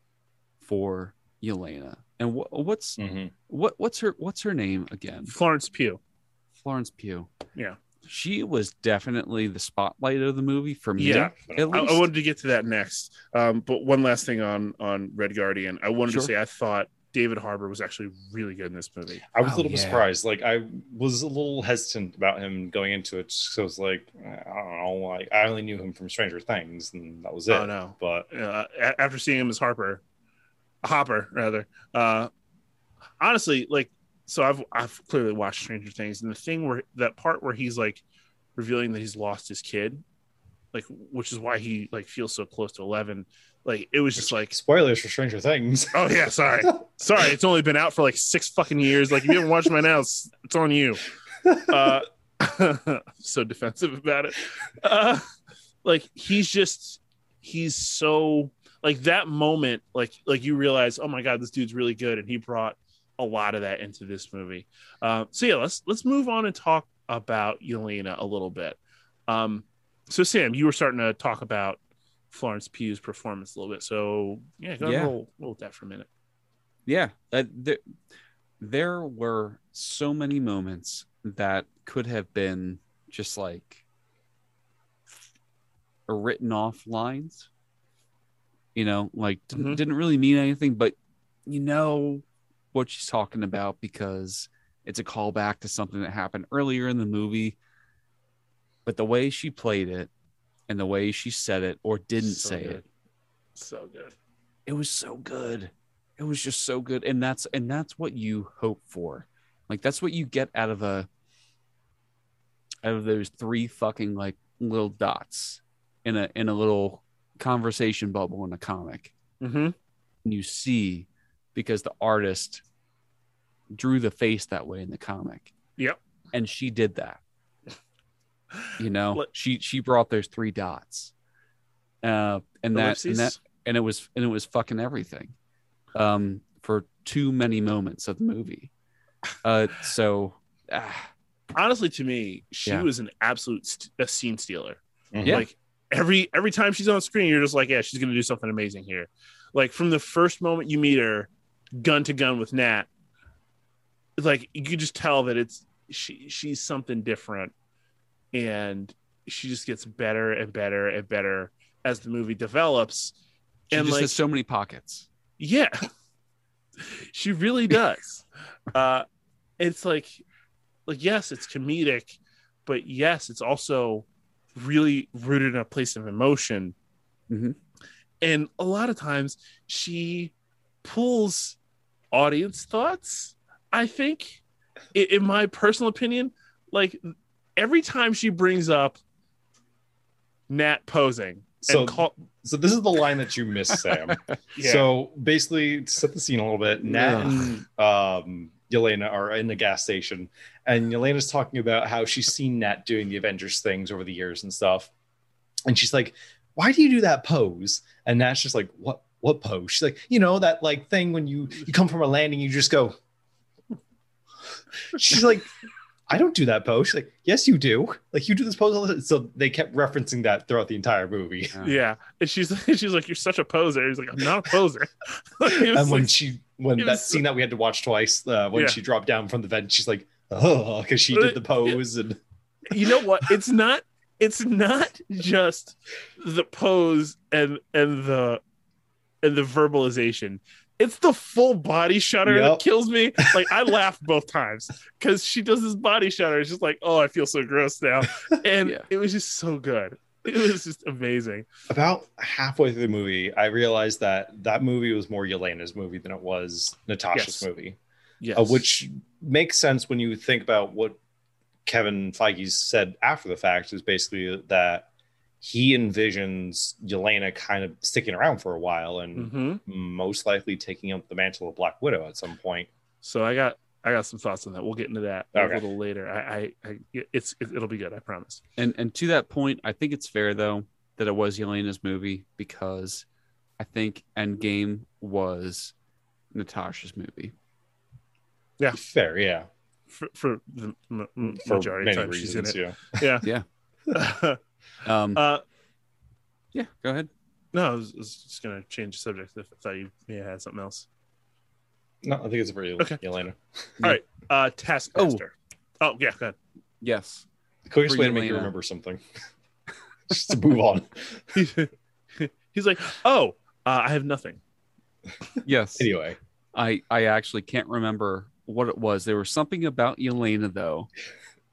[SPEAKER 2] for Yelena. And wh- what's
[SPEAKER 3] Mhm.
[SPEAKER 2] what what's her what's her name again?
[SPEAKER 1] florence pugh
[SPEAKER 2] Florence Pugh.
[SPEAKER 1] Yeah.
[SPEAKER 2] she was definitely the spotlight of the movie for me.
[SPEAKER 1] Yeah.
[SPEAKER 2] at
[SPEAKER 1] I. I wanted to get to that next um but one last thing on on red guardian i wanted
[SPEAKER 2] Sure.
[SPEAKER 1] to say i thought david harbour was actually really good in this movie
[SPEAKER 3] I was a
[SPEAKER 2] Oh,
[SPEAKER 3] little bit
[SPEAKER 2] yeah.
[SPEAKER 3] surprised. Like I was a little hesitant about him going into it. So I was like, I don't know. Like I only knew him from Stranger Things, and that was it.
[SPEAKER 1] oh no
[SPEAKER 3] But
[SPEAKER 1] uh, after seeing him as Harper, Hopper rather. Uh, honestly, like, so I've I've clearly watched Stranger Things, and the thing where that part where he's like revealing that he's lost his kid, like, which is why he like feels so close to Eleven. Like, it was just like,
[SPEAKER 3] spoilers for Stranger Things.
[SPEAKER 1] oh yeah, sorry, sorry, it's only been out for like six fucking years. Like, if you haven't watched my now, it's, it's on you. Uh, so defensive about it. Uh, like he's just he's so like that moment like like you realize oh my god this dude's really good and he brought a lot of that into this movie uh, so yeah let's let's move on and talk about Yelena a little bit um so sam you were starting to talk about florence pugh's performance a little bit so yeah go
[SPEAKER 2] Yeah.
[SPEAKER 1] roll, roll with that for a minute
[SPEAKER 2] yeah uh, there, there were so many moments that could have been just like written off lines you know like
[SPEAKER 1] Mhm.
[SPEAKER 2] didn't really mean anything but you know what she's talking about because it's a callback to something that happened earlier in the movie but the way she played it and the way she said it or didn't
[SPEAKER 1] So
[SPEAKER 2] say
[SPEAKER 1] good.
[SPEAKER 2] it
[SPEAKER 1] so good.
[SPEAKER 2] It was so good. It was just so good. And that's and that's what you hope for. Like that's what you get out of a out of those three fucking like little dots in a in a little conversation bubble in a comic.
[SPEAKER 1] Mm-hmm.
[SPEAKER 2] and you see because the artist drew the face that way in the comic.
[SPEAKER 1] Yep.
[SPEAKER 2] and she did that you know
[SPEAKER 1] Let-
[SPEAKER 2] she she brought those three dots. Uh and that and that and it was and it was fucking everything um for too many moments of the movie. Uh so ah,
[SPEAKER 1] honestly to me she
[SPEAKER 2] Yeah.
[SPEAKER 1] was an absolute st- a scene stealer.
[SPEAKER 3] Mhm.
[SPEAKER 2] Yeah.
[SPEAKER 1] like every every time she's on screen you're just like yeah she's gonna do something amazing here. Like from the first moment you meet her, gun to gun with Nat, like you could just tell that it's she she's something different, and she just gets better and better and better as the movie develops.
[SPEAKER 2] She
[SPEAKER 1] and
[SPEAKER 2] just
[SPEAKER 1] like
[SPEAKER 2] has so many pockets.
[SPEAKER 1] yeah, she really does. uh, it's like, like yes, it's comedic, but yes, it's also really rooted in a place of emotion.
[SPEAKER 2] Mhm.
[SPEAKER 1] And a lot of times, she pulls audience thoughts. I think, in, in my personal opinion, like every time she brings up Nat posing
[SPEAKER 3] So,
[SPEAKER 1] and call,
[SPEAKER 3] so this is the line that you missed, Sam.
[SPEAKER 1] yeah.
[SPEAKER 3] So basically, to set the scene a little bit, Nat and um, Yelena are in the gas station, and Yelena's talking about how she's seen Nat doing the Avengers things over the years and stuff. And she's like, "Why do you do that pose?" And Nat's just like, "What? What pose?" She's like, "You know that like thing when you you come from a landing, you just go." She's like, "I don't do that pose." She's like, "Yes, you do. Like you do this pose." All the time. So they kept referencing that throughout the entire movie.
[SPEAKER 1] Yeah, and she's she's like, "You're such a poser." He's like, "I'm not a poser." It was
[SPEAKER 3] and when
[SPEAKER 1] like-
[SPEAKER 3] she when that
[SPEAKER 1] was
[SPEAKER 3] scene that we had to watch twice uh, when
[SPEAKER 1] Yeah.
[SPEAKER 3] she dropped down from the vent she's like oh because she did the pose and
[SPEAKER 1] you know what? It's not. It's not just the pose and and the and the verbalization. It's the full body shudder
[SPEAKER 3] Yep.
[SPEAKER 1] that kills me. Like I laughed both times because she does this body shudder. It's just like, oh, I feel so gross now, and
[SPEAKER 2] Yeah.
[SPEAKER 1] it was just so good. It was just amazing.
[SPEAKER 3] about halfway through the movie i realized that that movie was more yelena's movie than it was natasha's
[SPEAKER 1] Yes.
[SPEAKER 3] movie
[SPEAKER 1] Yes,
[SPEAKER 3] uh, which makes sense when you think about what kevin feige said after the fact is basically that he envisions yelena kind of sticking around for a while and
[SPEAKER 1] hmm
[SPEAKER 3] most likely taking up the mantle of black widow at some point
[SPEAKER 1] So I got I got some thoughts on that. We'll get into that a little later. I, I, I it's it, it'll be good. I promise.
[SPEAKER 2] And and to that point, I think it's fair though that it was Yelena's movie because I think Endgame was Natasha's movie.
[SPEAKER 3] Yeah, fair yeah
[SPEAKER 1] For, for the m- m-
[SPEAKER 3] for
[SPEAKER 1] majority of
[SPEAKER 3] many
[SPEAKER 1] time she's in
[SPEAKER 3] reasons
[SPEAKER 1] it.
[SPEAKER 3] yeah
[SPEAKER 1] Yeah.
[SPEAKER 2] Um,
[SPEAKER 1] uh,
[SPEAKER 2] yeah, go ahead.
[SPEAKER 1] no, I was, I was just gonna change the subject. If I thought you may have had something else.
[SPEAKER 3] no i think it's for
[SPEAKER 1] Okay.
[SPEAKER 3] yelena
[SPEAKER 1] Uh, Taskmaster. Oh, yeah, go ahead.
[SPEAKER 2] Yes.
[SPEAKER 3] The quickest
[SPEAKER 2] For
[SPEAKER 3] way to make you remember something. Just to move on.
[SPEAKER 1] He's like, oh, uh, I have nothing.
[SPEAKER 2] Yes.
[SPEAKER 3] Anyway,
[SPEAKER 2] I I actually can't remember what it was. There was something about Yelena though.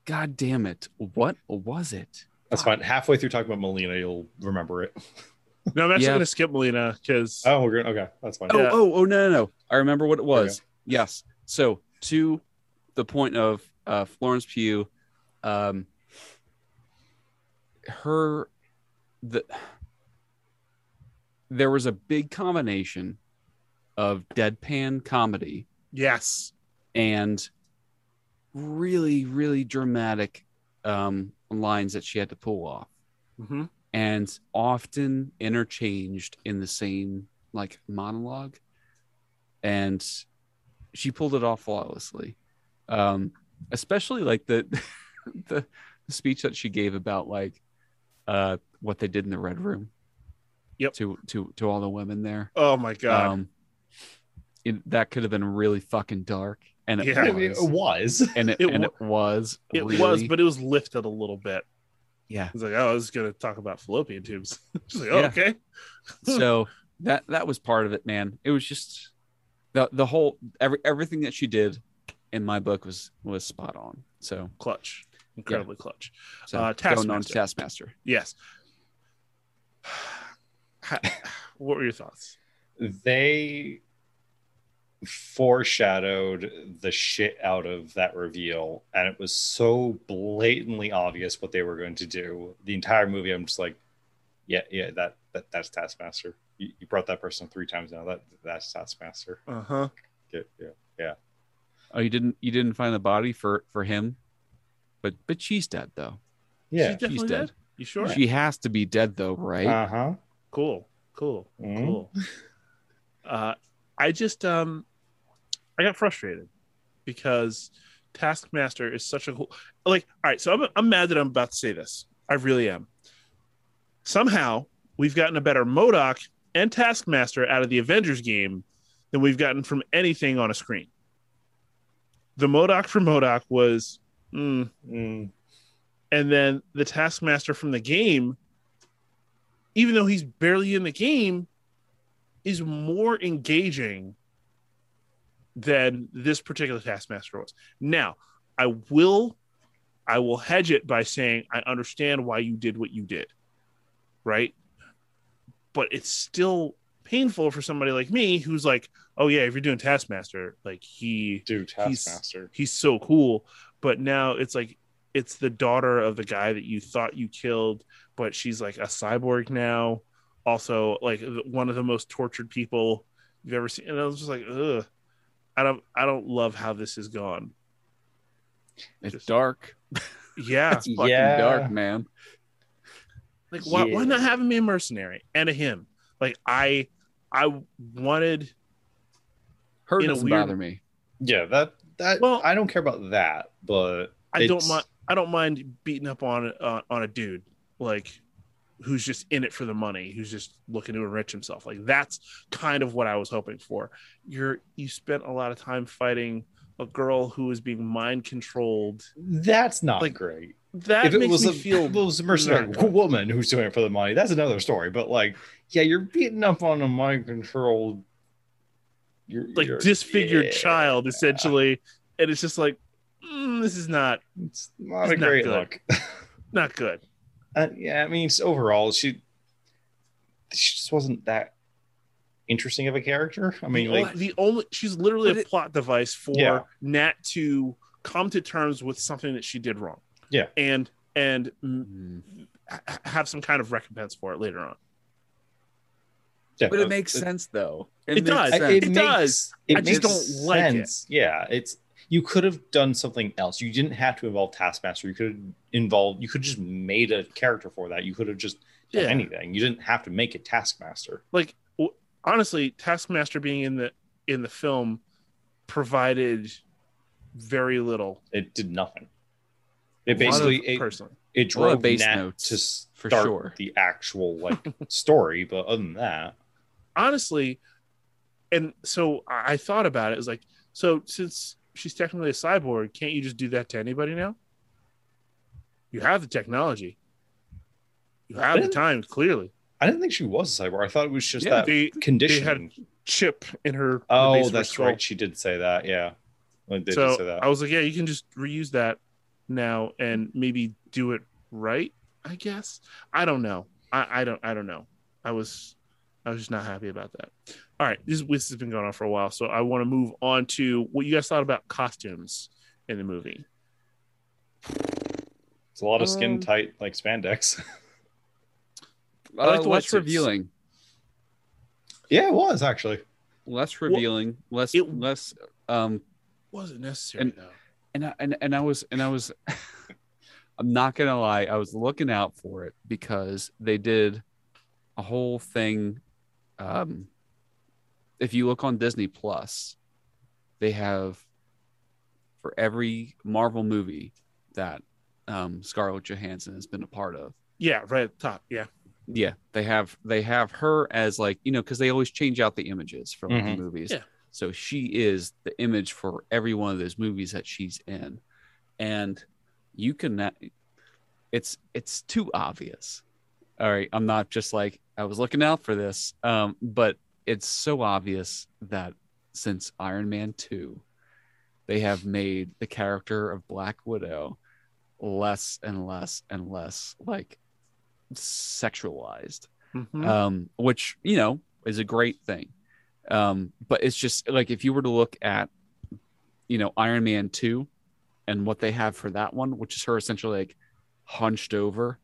[SPEAKER 2] God damn it. What was it?
[SPEAKER 3] That's fine. Halfway through talking about Melina, you'll remember it.
[SPEAKER 1] No, I'm actually
[SPEAKER 2] Yeah.
[SPEAKER 1] gonna skip Melina because
[SPEAKER 3] Oh, we're going. Okay, that's fine.
[SPEAKER 2] Oh,
[SPEAKER 1] Yeah.
[SPEAKER 2] oh, oh, no, no, no. I remember what it
[SPEAKER 3] you
[SPEAKER 2] was. Yes. So to the point of uh, Florence Pugh, um, her, the there was a big combination of deadpan comedy
[SPEAKER 1] yes,
[SPEAKER 2] and really, really dramatic um, lines that she had to pull off,
[SPEAKER 1] hmm
[SPEAKER 2] and often interchanged in the same like monologue, and she pulled it off flawlessly. Um, especially like the the speech that she gave about like uh, what they did in the red room.
[SPEAKER 1] Yep.
[SPEAKER 2] To to to all the women there.
[SPEAKER 1] Oh my god.
[SPEAKER 2] Um, it, that could have been really fucking dark, and it
[SPEAKER 1] Yeah.
[SPEAKER 3] I mean,
[SPEAKER 2] was,
[SPEAKER 3] it was.
[SPEAKER 2] and it,
[SPEAKER 1] It
[SPEAKER 2] and it was.
[SPEAKER 1] it
[SPEAKER 2] really-
[SPEAKER 1] was, but it was lifted a little bit.
[SPEAKER 2] yeah.
[SPEAKER 1] He's like, oh, I was gonna talk about fallopian tubes. She's like, oh,
[SPEAKER 2] Yeah.
[SPEAKER 1] okay.
[SPEAKER 2] So that that was part of it, man. It was just the the whole every everything that she did in my book was was spot on. So
[SPEAKER 1] Clutch, incredibly clutch.
[SPEAKER 2] so
[SPEAKER 1] Uh,
[SPEAKER 2] going on to
[SPEAKER 1] Taskmaster.
[SPEAKER 2] Taskmaster.
[SPEAKER 1] Yes. What were your thoughts?
[SPEAKER 3] They foreshadowed the shit out of that reveal, and it was so blatantly obvious what they were going to do. The entire movie, I'm just like, yeah, yeah, that, that that's Taskmaster. You, you brought that person three times now. That that's Taskmaster.
[SPEAKER 1] Uh huh.
[SPEAKER 3] Get, yeah.
[SPEAKER 2] Oh, you didn't you didn't find the body for for him, but but she's dead though.
[SPEAKER 3] Yeah.
[SPEAKER 1] She's definitely
[SPEAKER 2] dead.
[SPEAKER 1] dead. You sure?
[SPEAKER 2] She has to be dead though, right?
[SPEAKER 3] Uh huh.
[SPEAKER 1] cool. Cool.
[SPEAKER 3] Mhm.
[SPEAKER 1] Cool. Uh, I just um, I got frustrated because Taskmaster is such a cool. Like, all right, so I'm I'm mad that I'm about to say this. I really am. Somehow we've gotten a better MODOK and Taskmaster out of the Avengers game than we've gotten from anything on a screen. The MODOK from MODOK was, mm,
[SPEAKER 3] Mm,
[SPEAKER 1] and then the Taskmaster from the game, even though he's barely in the game, is more engaging than this particular Taskmaster was. Now, I will, I will hedge it by saying I understand why you did what you did, right? But it's still painful for somebody like me who's like, oh yeah, if you're doing Taskmaster, like he
[SPEAKER 3] dude,
[SPEAKER 1] He's-
[SPEAKER 3] Taskmaster.
[SPEAKER 1] he's so cool but now it's like it's the daughter of the guy that you thought you killed but she's like a cyborg now also like one of the most tortured people you've ever seen and i was just like ugh i don't i don't love how this is gone
[SPEAKER 2] It's
[SPEAKER 1] Just-
[SPEAKER 2] dark.
[SPEAKER 1] yeah
[SPEAKER 2] It's fucking
[SPEAKER 3] Yeah.
[SPEAKER 2] dark, man.
[SPEAKER 1] like why, why not have me a mercenary and a him like i i wanted
[SPEAKER 2] her
[SPEAKER 1] In a
[SPEAKER 2] doesn't
[SPEAKER 1] weird-
[SPEAKER 2] bother me.
[SPEAKER 3] Yeah, that that.
[SPEAKER 1] Well-
[SPEAKER 3] I don't care about that, but
[SPEAKER 1] I don't mind. I don't mind beating up on uh, on a dude like who's just in it for the money, who's just looking to enrich himself. Like that's kind of what I was hoping for. You're you spent a lot of time fighting a girl who is being mind controlled.
[SPEAKER 3] That's not
[SPEAKER 1] Like,
[SPEAKER 3] great.
[SPEAKER 1] That
[SPEAKER 3] if it was
[SPEAKER 1] me
[SPEAKER 3] a,
[SPEAKER 1] feel
[SPEAKER 3] it was a mercenary
[SPEAKER 1] good.
[SPEAKER 3] woman who's doing it for the money, that's another story. But like, yeah, you're beating up on a mind controlled, you're,
[SPEAKER 1] like
[SPEAKER 3] you're-
[SPEAKER 1] disfigured
[SPEAKER 3] yeah,
[SPEAKER 1] child essentially, and it's just like mm, this is not
[SPEAKER 3] It's not
[SPEAKER 1] It's
[SPEAKER 3] a
[SPEAKER 1] not
[SPEAKER 3] great
[SPEAKER 1] good.
[SPEAKER 3] look.
[SPEAKER 1] not good.
[SPEAKER 3] Uh, yeah, I mean, overall, she she just wasn't that interesting of a character. I mean,
[SPEAKER 1] the,
[SPEAKER 3] like,
[SPEAKER 1] o- the only she's literally a
[SPEAKER 2] it-
[SPEAKER 1] plot device for
[SPEAKER 3] Yeah.
[SPEAKER 1] Nat to come to terms with something that she did wrong.
[SPEAKER 3] Yeah.
[SPEAKER 1] and and mm,
[SPEAKER 2] Mm.
[SPEAKER 1] ha- have some kind of recompense for it later on.
[SPEAKER 3] yeah,
[SPEAKER 2] But
[SPEAKER 3] uh,
[SPEAKER 2] it makes sense though.
[SPEAKER 1] It
[SPEAKER 2] makes
[SPEAKER 1] does.
[SPEAKER 2] sense.
[SPEAKER 1] It does.
[SPEAKER 3] It
[SPEAKER 1] I just don't like it.
[SPEAKER 3] Yeah, it's you could have done something else. You didn't have to involve Taskmaster. You could have involved. You could just made a character for that. You could have just done
[SPEAKER 1] Yeah.
[SPEAKER 3] anything. You didn't have to make it Taskmaster.
[SPEAKER 1] Like w- honestly, Taskmaster being in the in the film provided very little.
[SPEAKER 3] It did nothing. It
[SPEAKER 1] A lot of-
[SPEAKER 3] basically it,
[SPEAKER 1] personally,
[SPEAKER 3] it
[SPEAKER 2] A lot of
[SPEAKER 3] drove
[SPEAKER 2] base
[SPEAKER 3] Nat
[SPEAKER 2] notes,
[SPEAKER 3] to
[SPEAKER 2] for sure.
[SPEAKER 3] the actual like story. But other than that,
[SPEAKER 1] honestly, and so I I thought about it. It was like, so since she's technically a cyborg, can't you just do that to anybody now? You have the technology. You have the time, clearly.
[SPEAKER 3] I didn't think she was a cyborg. I thought it was just
[SPEAKER 2] Yeah,
[SPEAKER 3] that
[SPEAKER 1] They
[SPEAKER 3] conditioning.
[SPEAKER 1] chip in her.
[SPEAKER 3] oh,
[SPEAKER 1] of her
[SPEAKER 3] that's right. She did say that. Yeah,
[SPEAKER 1] so
[SPEAKER 3] that.
[SPEAKER 1] I was like, yeah, you can just reuse that now and maybe do it right. I guess I don't know. I, I don't. I don't know. I was I was just not happy about that. All right, this this has been going on for a while, so I want to move on to what you guys thought about costumes in the movie.
[SPEAKER 3] It's a lot of skin
[SPEAKER 2] Um,
[SPEAKER 3] tight like spandex.
[SPEAKER 1] I like
[SPEAKER 2] Uh,
[SPEAKER 1] the
[SPEAKER 2] less revealing.
[SPEAKER 3] yeah, it was actually.
[SPEAKER 2] Less revealing. less
[SPEAKER 1] it-
[SPEAKER 2] less um
[SPEAKER 1] Wasn't necessary
[SPEAKER 2] And-
[SPEAKER 1] though.
[SPEAKER 2] and I, and and I was and I was I'm not gonna lie, I was looking out for it because they did a whole thing. Um, if you look on Disney Plus, they have for every Marvel movie that um, Scarlett Johansson has been a part of.
[SPEAKER 1] Yeah, right at the top. Yeah,
[SPEAKER 2] Yeah, they have they have her as like you know because they always change out the images from
[SPEAKER 3] Mhm.
[SPEAKER 2] the movies.
[SPEAKER 1] Yeah.
[SPEAKER 2] So she is the image for every one of those movies that she's in, and you can. It's it's too obvious. All right, I'm not just like I was looking out for this, um, but it's so obvious that since Iron Man two, they have made the character of Black Widow less and less and less like sexualized
[SPEAKER 1] Mhm.
[SPEAKER 2] um, which you know is a great thing. Um, but it's just like if you were to look at, you know, Iron Man two, and what they have for that one, which is her essentially like hunched over,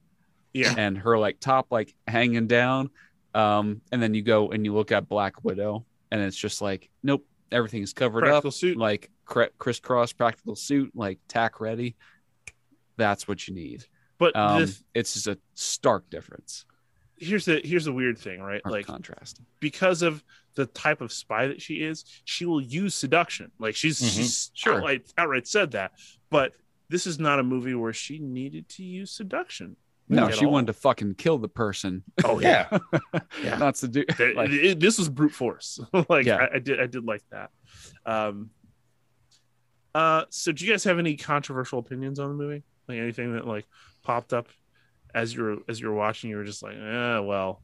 [SPEAKER 1] yeah.
[SPEAKER 2] and her like top like hanging down, um, and then you go and you look at Black Widow, and it's just like nope, everything's covered
[SPEAKER 1] Practical
[SPEAKER 2] up,
[SPEAKER 1] suit.
[SPEAKER 2] like cr- crisscross practical suit, like tack ready. That's what you need.
[SPEAKER 1] But
[SPEAKER 2] Um,
[SPEAKER 1] the,
[SPEAKER 2] it's just a stark difference,
[SPEAKER 1] here's the here's the weird thing, right?
[SPEAKER 2] or
[SPEAKER 1] Like
[SPEAKER 2] contrast.
[SPEAKER 1] because of the type of spy that she is, she will use seduction. Like she's
[SPEAKER 3] Mhm.
[SPEAKER 1] she's
[SPEAKER 2] Sure.
[SPEAKER 1] outright outright said that. But this is not a movie where she needed to use seduction.
[SPEAKER 2] No, she
[SPEAKER 1] all.
[SPEAKER 2] wanted to fucking kill the person.
[SPEAKER 1] Oh yeah,
[SPEAKER 3] Yeah.
[SPEAKER 1] Yeah.
[SPEAKER 2] Not to do. Like,
[SPEAKER 1] it- this was brute force. like
[SPEAKER 2] Yeah.
[SPEAKER 1] I, I did, I did like that. Um, uh, so do you guys have any controversial opinions on the movie? Like anything that like popped up as you're as you're watching? You were just like, eh, well,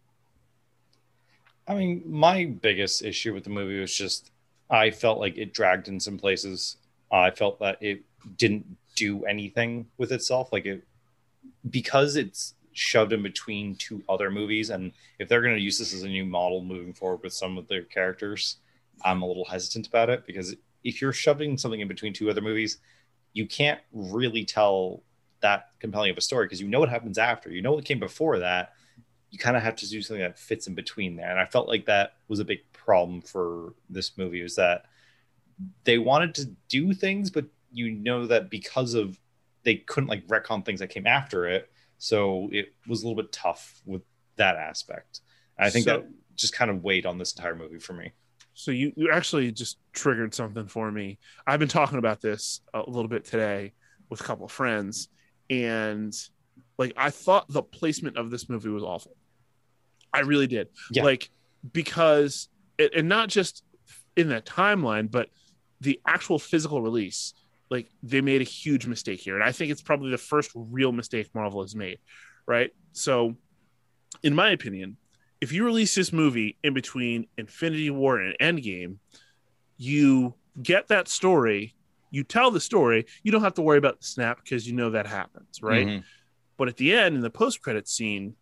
[SPEAKER 3] I mean, my biggest issue with the movie was just I felt like it dragged in some places. I felt that it didn't do anything with itself. Like it because it's shoved in between two other movies, and if they're going to use this as a new model moving forward with some of their characters, I'm a little hesitant about it because if you're shoving something in between two other movies, you can't really tell that compelling of a story because you know what happens after. You know what came before that you kind of have to do something that fits in between there. And I felt like that was a big problem for this movie is that they wanted to do things, but you know that because of they couldn't like retcon things that came after it, so it was a little bit tough with that aspect. And I think
[SPEAKER 1] So-
[SPEAKER 3] that just kind of weighed on this entire movie for me.
[SPEAKER 1] So you you actually just triggered something for me. I've been talking about this a little bit today with a couple of friends, and like I thought the placement of this movie was awful. I really did.
[SPEAKER 3] Yeah.
[SPEAKER 1] Like because it, and not just in that timeline, but the actual physical release. Like they made a huge mistake here, and I think it's probably the first real mistake Marvel has made. Right. So, in my opinion, if you release this movie in between Infinity War and Endgame, you get that story, you tell the story, you don't have to worry about the snap because you know that happens, right?
[SPEAKER 3] Mhm.
[SPEAKER 1] But at the end, in the post credit scene,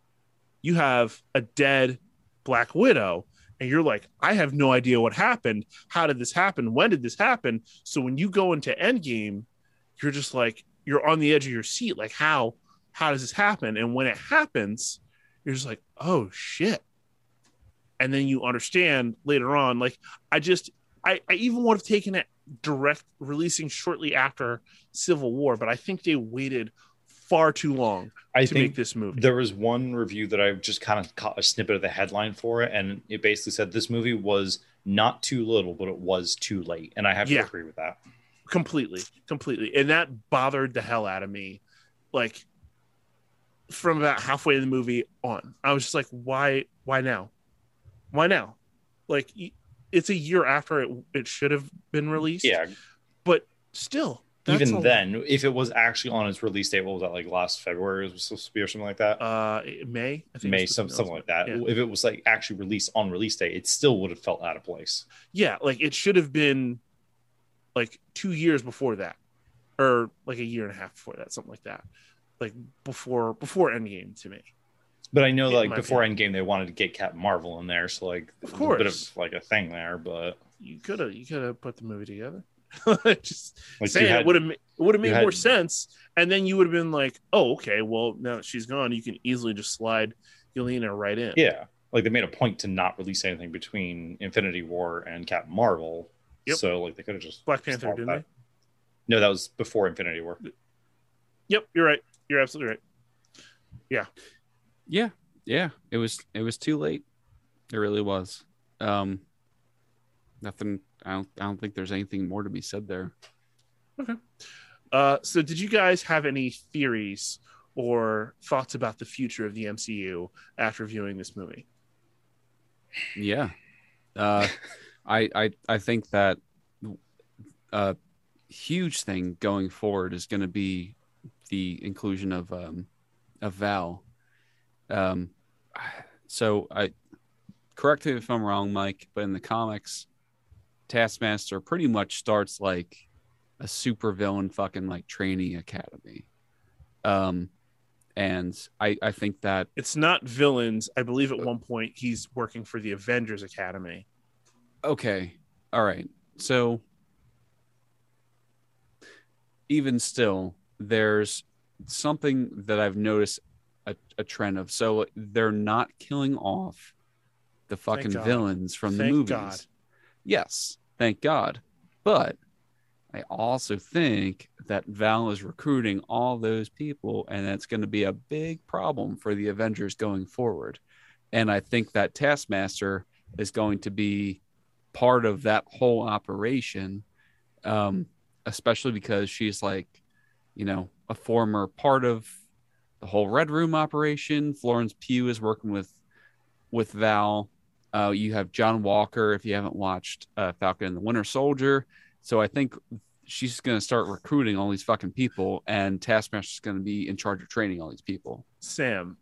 [SPEAKER 1] you have a dead Black Widow, and you're like, I have no idea what happened. How did this happen? When did this happen? So when you go into Endgame, you're just like, you're on the edge of your seat. Like, how how does this happen? And when it happens, you're just like, oh shit. And then you understand later on, like, I just I, I even would have taken it direct releasing shortly after Civil War, but I think they waited far too long
[SPEAKER 3] I
[SPEAKER 1] to make this movie.
[SPEAKER 3] there was one review that I just kind of caught a snippet of the headline for it, and it basically said this movie was not too little, but it was too late. And I have
[SPEAKER 1] Yeah.
[SPEAKER 3] to agree with that.
[SPEAKER 1] completely completely and that bothered the hell out of me like from about halfway in the movie on i was just like why why now why now like it's a year after it, it should have been released
[SPEAKER 3] Yeah,
[SPEAKER 1] but still that's
[SPEAKER 3] even
[SPEAKER 1] a-
[SPEAKER 3] then, if it was actually on its release date, what was that like last February? It was supposed to be or something like that.
[SPEAKER 1] uh may i think
[SPEAKER 3] May, some,
[SPEAKER 1] be
[SPEAKER 3] something like that.
[SPEAKER 1] yeah.
[SPEAKER 3] If it was like actually released on release day, it still would have felt out of place.
[SPEAKER 1] yeah like it should have been like two years before that or like a year and a half before that something like that like before before endgame to me
[SPEAKER 3] But I know
[SPEAKER 1] In
[SPEAKER 3] like before Endgame, they wanted to get Captain Marvel in there, so like
[SPEAKER 1] Of
[SPEAKER 3] there's a bit
[SPEAKER 1] course.
[SPEAKER 3] of like a thing there. But
[SPEAKER 1] you could have you could have put the movie together just
[SPEAKER 3] like
[SPEAKER 1] saying
[SPEAKER 3] had,
[SPEAKER 1] it would have it would have made
[SPEAKER 3] you
[SPEAKER 1] more
[SPEAKER 3] had-
[SPEAKER 1] sense and then you would have been like oh okay well now that she's gone you can easily just slide Yelena right in
[SPEAKER 3] yeah, like they made a point to not release anything between Infinity War and Captain Marvel.
[SPEAKER 1] Yep.
[SPEAKER 3] So like they could have just
[SPEAKER 1] Black Panther didn't
[SPEAKER 3] that. No, that was before Infinity War.
[SPEAKER 1] yep you're right you're absolutely right
[SPEAKER 2] Yeah. yeah, yeah. It was it was too late. It really was. Um, nothing. I don't. I don't think there's anything more to be said there. Okay.
[SPEAKER 1] Uh so did you guys have any theories or thoughts about the future of the MCU after viewing this movie
[SPEAKER 2] Yeah. Uh, I I I think that a huge thing going forward is going to be the inclusion of um of Val. Um, so I correct me if I'm wrong, Mike, but in the comics, Taskmaster pretty much starts like a super villain fucking like training academy. Um, and I I think that
[SPEAKER 1] it's not villains. I believe at one point he's working for the Avengers Academy.
[SPEAKER 2] Okay. All right. So even still there's something that i've noticed a, a trend of. So they're not killing off the fucking villains from the
[SPEAKER 1] Thank
[SPEAKER 2] movies.
[SPEAKER 1] God.
[SPEAKER 2] yes thank god but i also think that val is recruiting all those people and that's going to be a big problem for the avengers going forward and i think that taskmaster is going to be part of that whole operation um especially because she's like you know a former part of the whole Red Room operation. Florence Pugh is working with with Val. Uh, you have John Walker. If you haven't watched uh, Falcon and the Winter Soldier, so I think she's going to start recruiting all these fucking people, and Taskmaster's going to be in charge of training all these people.
[SPEAKER 1] Sam,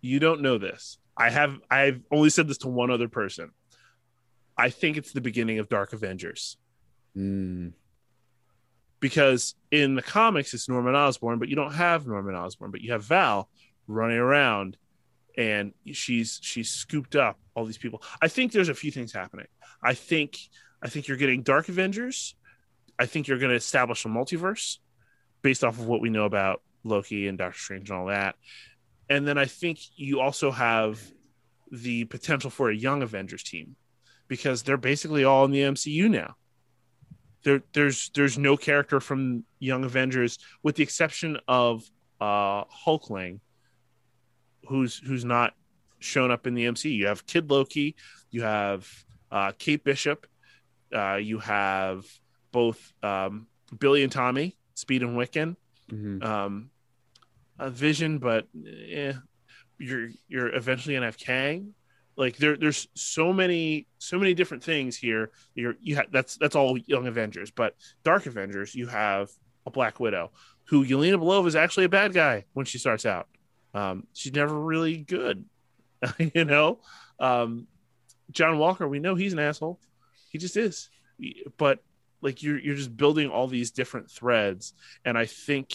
[SPEAKER 1] you don't know this. I have I've only said this to one other person. I think it's the beginning of Dark Avengers
[SPEAKER 2] Mm,
[SPEAKER 1] because in the comics it's Norman Osborn, but you don't have Norman Osborn, but you have Val running around and she's she's scooped up all these people. I think there's a few things happening. I think I think you're getting Dark Avengers. I think you're going to establish a multiverse based off of what we know about Loki and Doctor Strange and all that. And then I think you also have the potential for a young Avengers team because they're basically all in the MCU now. There, there's there's no character from Young Avengers with the exception of uh, Hulkling, who's who's not shown up in the MCU. You have Kid Loki, you have uh, Kate Bishop, uh, you have both um, Billy and Tommy, Speed and Wiccan,
[SPEAKER 2] mhm.
[SPEAKER 1] um, a Vision, but eh, you're you're eventually gonna have Kang. Like there, there's so many, so many different things here. You're you have that's that's all Young Avengers, but Dark Avengers, you have a Black Widow, who Yelena Belova is actually a bad guy when she starts out. Um, she's never really good, you know. Um, John Walker, we know he's an asshole. He just is. But like you're you're just building all these different threads, and I think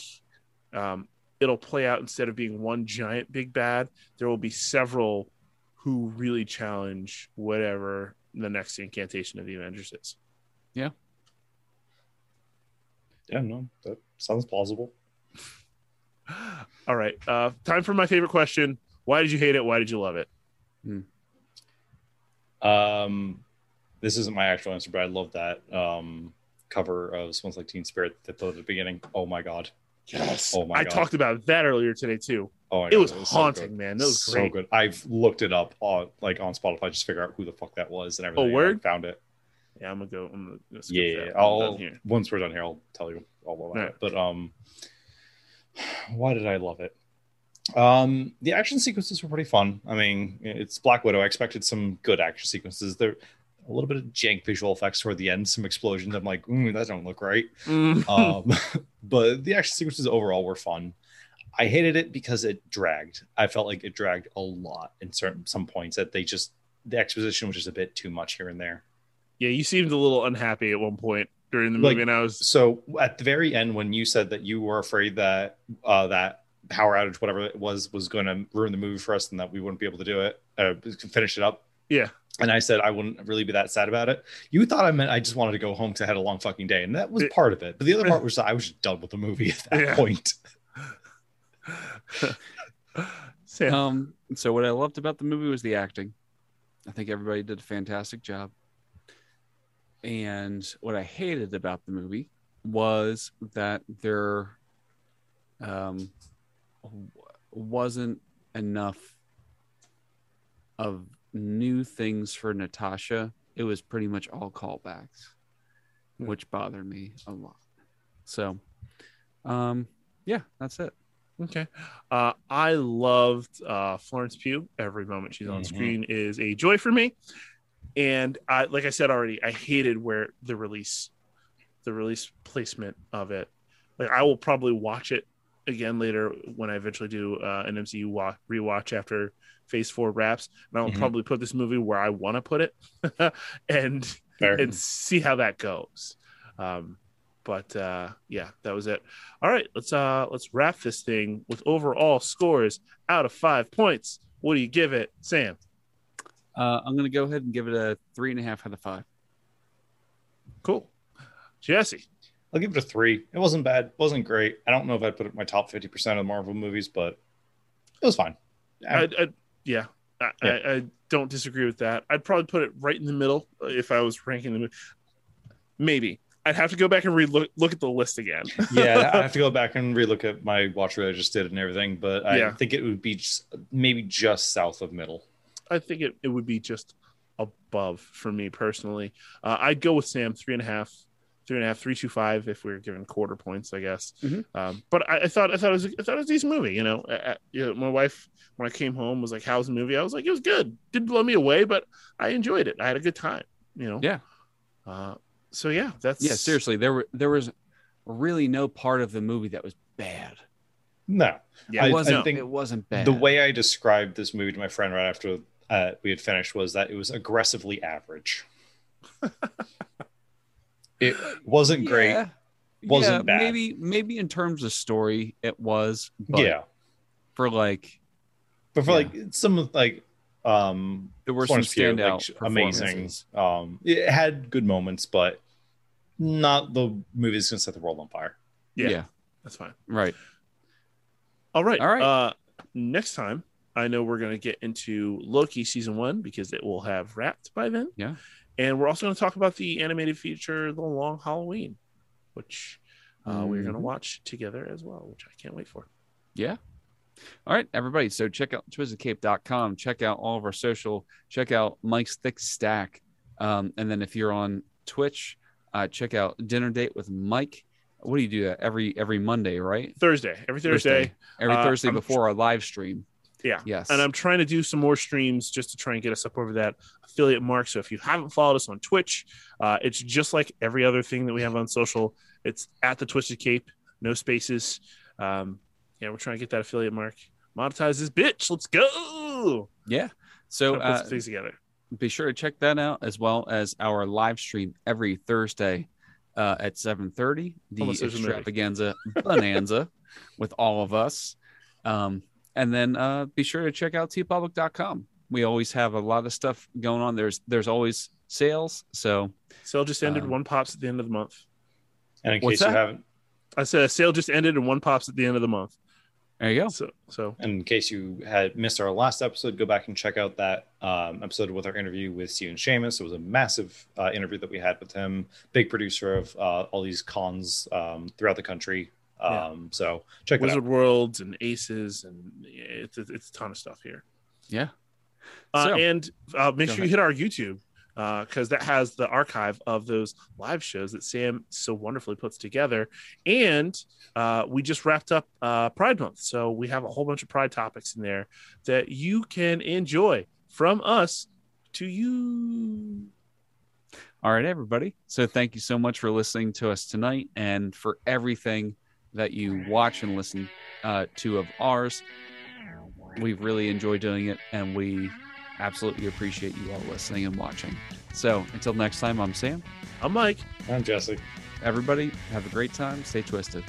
[SPEAKER 1] um, it'll play out instead of being one giant big bad. There will be several who really challenge whatever the next incantation of the Avengers is.
[SPEAKER 3] Yeah, Yeah, no, that sounds plausible.
[SPEAKER 1] All right, uh, time for my favorite question. Why did you hate it? Why did you love it?
[SPEAKER 3] Um, this isn't my actual answer, but I love that um cover of Smells Like Teen Spirit that put at the beginning. Oh my god.
[SPEAKER 1] Yes,
[SPEAKER 3] Oh my god.
[SPEAKER 1] I
[SPEAKER 3] God.
[SPEAKER 1] talked about that earlier today too.
[SPEAKER 3] Oh my
[SPEAKER 1] It was haunting,
[SPEAKER 3] good.
[SPEAKER 1] man. That was
[SPEAKER 3] so
[SPEAKER 1] great.
[SPEAKER 3] good. I've looked it up on like on Spotify just to figure out who the fuck that was and everything. and I
[SPEAKER 1] word?
[SPEAKER 3] found it.
[SPEAKER 1] Yeah, I'm gonna go. I'm gonna skip
[SPEAKER 3] Yeah.
[SPEAKER 1] I'm
[SPEAKER 3] I'll once we're done here, I'll tell you all about
[SPEAKER 1] Right.
[SPEAKER 3] it. But um, why did I love it? Um, the action sequences were pretty fun. I mean, it's Black Widow. I expected some good action sequences. There, a little bit of jank visual effects toward the end, some explosions. I'm like, mm, that don't look right.
[SPEAKER 1] Mm.
[SPEAKER 3] Um, but the action sequences overall were fun. I hated it because it dragged. I felt like it dragged a lot in certain some points that they just the exposition was just a bit too much here and there.
[SPEAKER 1] yeah, you seemed a little unhappy at one point during the
[SPEAKER 3] Like-
[SPEAKER 1] movie, and I was
[SPEAKER 3] So at the very end, when you said that you were afraid that uh, that power outage, whatever it was, was going to ruin the movie for us, and that we wouldn't be able to do it, uh, finish it up.
[SPEAKER 1] yeah.
[SPEAKER 3] And I said I wouldn't really be that sad about it. You thought I meant I just wanted to go home because I had a long fucking day, and that was
[SPEAKER 1] It-
[SPEAKER 3] part of it. But the other part was I was just done with the movie at that
[SPEAKER 1] Yeah.
[SPEAKER 3] point.
[SPEAKER 1] Sam,
[SPEAKER 2] Um, so what I loved about the movie was the acting. I think everybody did a fantastic job. And what I hated about the movie was that there um, wasn't enough of new things for Natasha. It was pretty much all callbacks,
[SPEAKER 1] Hmm.
[SPEAKER 2] which bothered me a lot. So, um, yeah, that's it.
[SPEAKER 1] Okay. Uh, I loved uh, Florence Pugh. Every moment she's on
[SPEAKER 3] Mhm.
[SPEAKER 1] screen is a joy for me. And I, like I said already, I hated where the release, the release placement of it. Like I will probably watch it again later when I eventually do uh, an MCU wa- rewatch after Phase Four wraps, and I will
[SPEAKER 3] Mhm.
[SPEAKER 1] probably put this movie where I want to put it, and
[SPEAKER 3] Fair.
[SPEAKER 1] and see how that goes. Um, but uh, yeah, that was it. All right, let's uh let's wrap this thing with overall scores out of five points. What do you give it, Sam?
[SPEAKER 2] Uh, I'm going to go ahead and give it a three and a half out of five.
[SPEAKER 1] Cool, Jesse.
[SPEAKER 3] I'll give it a three. It wasn't bad. It wasn't great. I don't know if I'd put it in my top fifty percent of Marvel movies, but it was fine.
[SPEAKER 1] I, I, yeah, I,
[SPEAKER 3] Yeah.
[SPEAKER 1] I, I don't disagree with that. I'd probably put it right in the middle if I was ranking the movie. Maybe I'd have to go back and re look look at the list again.
[SPEAKER 3] yeah, I have to go back and relook at my watch that I just did and everything, but I
[SPEAKER 1] Yeah.
[SPEAKER 3] think it would be just, maybe just south of middle.
[SPEAKER 1] I think it, it would be just above for me personally. Uh, I'd go with Sam three and a half. three and a half, three two five if we are given quarter points, I guess.
[SPEAKER 2] Mhm.
[SPEAKER 1] Um, but I, I thought I thought it was I thought it was a decent movie. You know, uh, you know, my wife when I came home was like, "How's the movie?" I was like, "It was good. Didn't blow me away, but I enjoyed it. I had a good time." You know.
[SPEAKER 2] Yeah.
[SPEAKER 1] Uh, so yeah, that's
[SPEAKER 2] Yeah, seriously, there were there was really no part of the movie that was bad.
[SPEAKER 3] No,
[SPEAKER 1] Yeah,
[SPEAKER 2] it wasn't.
[SPEAKER 3] think
[SPEAKER 2] it wasn't bad.
[SPEAKER 3] the way I described this movie to my friend right after uh, we had finished was that it was aggressively average. it wasn't great.
[SPEAKER 2] Yeah.
[SPEAKER 3] Wasn't
[SPEAKER 2] yeah,
[SPEAKER 3] bad.
[SPEAKER 2] Maybe maybe in terms of story it was. But
[SPEAKER 3] yeah,
[SPEAKER 2] For like
[SPEAKER 3] but for
[SPEAKER 2] Yeah.
[SPEAKER 3] like some of like um
[SPEAKER 2] there were some
[SPEAKER 3] Florence Pugh,
[SPEAKER 2] standout
[SPEAKER 3] like, amazing. Um, it had good moments, but not the movie that's gonna set the world on fire.
[SPEAKER 1] Yeah.
[SPEAKER 2] yeah.
[SPEAKER 1] that's fine.
[SPEAKER 2] Right.
[SPEAKER 1] All right.
[SPEAKER 2] All right.
[SPEAKER 1] Uh, next time, I know we're going to get into Loki season one because it will have wrapped by then.
[SPEAKER 2] Yeah.
[SPEAKER 1] And we're also going to talk about the animated feature, The Long Halloween, which uh, we're going to watch together as well, which I can't wait for.
[SPEAKER 2] Yeah. All right, everybody. So check out twistedcape.com. Check out all of our social. Check out Mike's Thick Stack. Um, and then if you're on Twitch, uh, check out Dinner Date with Mike. What do you do that every every Monday, right?
[SPEAKER 1] Thursday, every Thursday.
[SPEAKER 2] Every
[SPEAKER 1] Uh,
[SPEAKER 2] Thursday
[SPEAKER 1] I'm-
[SPEAKER 2] before our live stream.
[SPEAKER 1] Yeah.
[SPEAKER 2] Yes.
[SPEAKER 1] And I'm trying to do some more streams just to try and get us up over that affiliate mark. So if you haven't followed us on Twitch, uh, it's just like every other thing that we have on social. It's at the Twisted Cape, no spaces. Um, yeah, we're trying to get that affiliate mark. Monetize this bitch. Let's go.
[SPEAKER 2] yeah. So
[SPEAKER 1] put
[SPEAKER 2] uh,
[SPEAKER 1] some things together.
[SPEAKER 2] be sure to check that out as well as our live stream every Thursday uh, at 7:30. The
[SPEAKER 1] Almost there's a movie.
[SPEAKER 2] extravaganza bonanza with all of us. Um, and then uh, be sure to check out teepublic.com. We always have a lot of stuff going on. There's there's always sales. So
[SPEAKER 1] Sale just ended.
[SPEAKER 2] um,
[SPEAKER 1] one pops at the end of the month.
[SPEAKER 3] And in
[SPEAKER 2] What's
[SPEAKER 3] case you
[SPEAKER 2] that?
[SPEAKER 3] haven't,
[SPEAKER 1] I said a sale just ended and one pops at the end of the month.
[SPEAKER 2] there you go.
[SPEAKER 1] So, so
[SPEAKER 3] and in case you had missed our last episode, go back and check out that um, episode with our interview with Steven Shamus. It was a massive uh, interview that we had with him, big producer of uh, all these cons um, throughout the country. Um,
[SPEAKER 1] Yeah.
[SPEAKER 3] So check.
[SPEAKER 1] Wizard Worlds and Aces and it's it's a ton of stuff here.
[SPEAKER 2] Yeah.
[SPEAKER 1] Uh,
[SPEAKER 2] So-
[SPEAKER 1] and uh, make sure you hit our YouTube because that has the archive of those live shows that Sam so wonderfully puts together. And uh, we just wrapped up uh, Pride Month, so we have a whole bunch of Pride topics in there that you can enjoy from us to you.
[SPEAKER 2] All right, everybody. So thank you so much for listening to us tonight and for everything that you watch and listen uh, to of ours. We've really enjoyed doing it and we absolutely appreciate you all listening and watching. So until next time, I'm Sam.
[SPEAKER 1] I'm Mike.
[SPEAKER 3] I'm Jesse.
[SPEAKER 2] Everybody, have a great time. Stay twisted.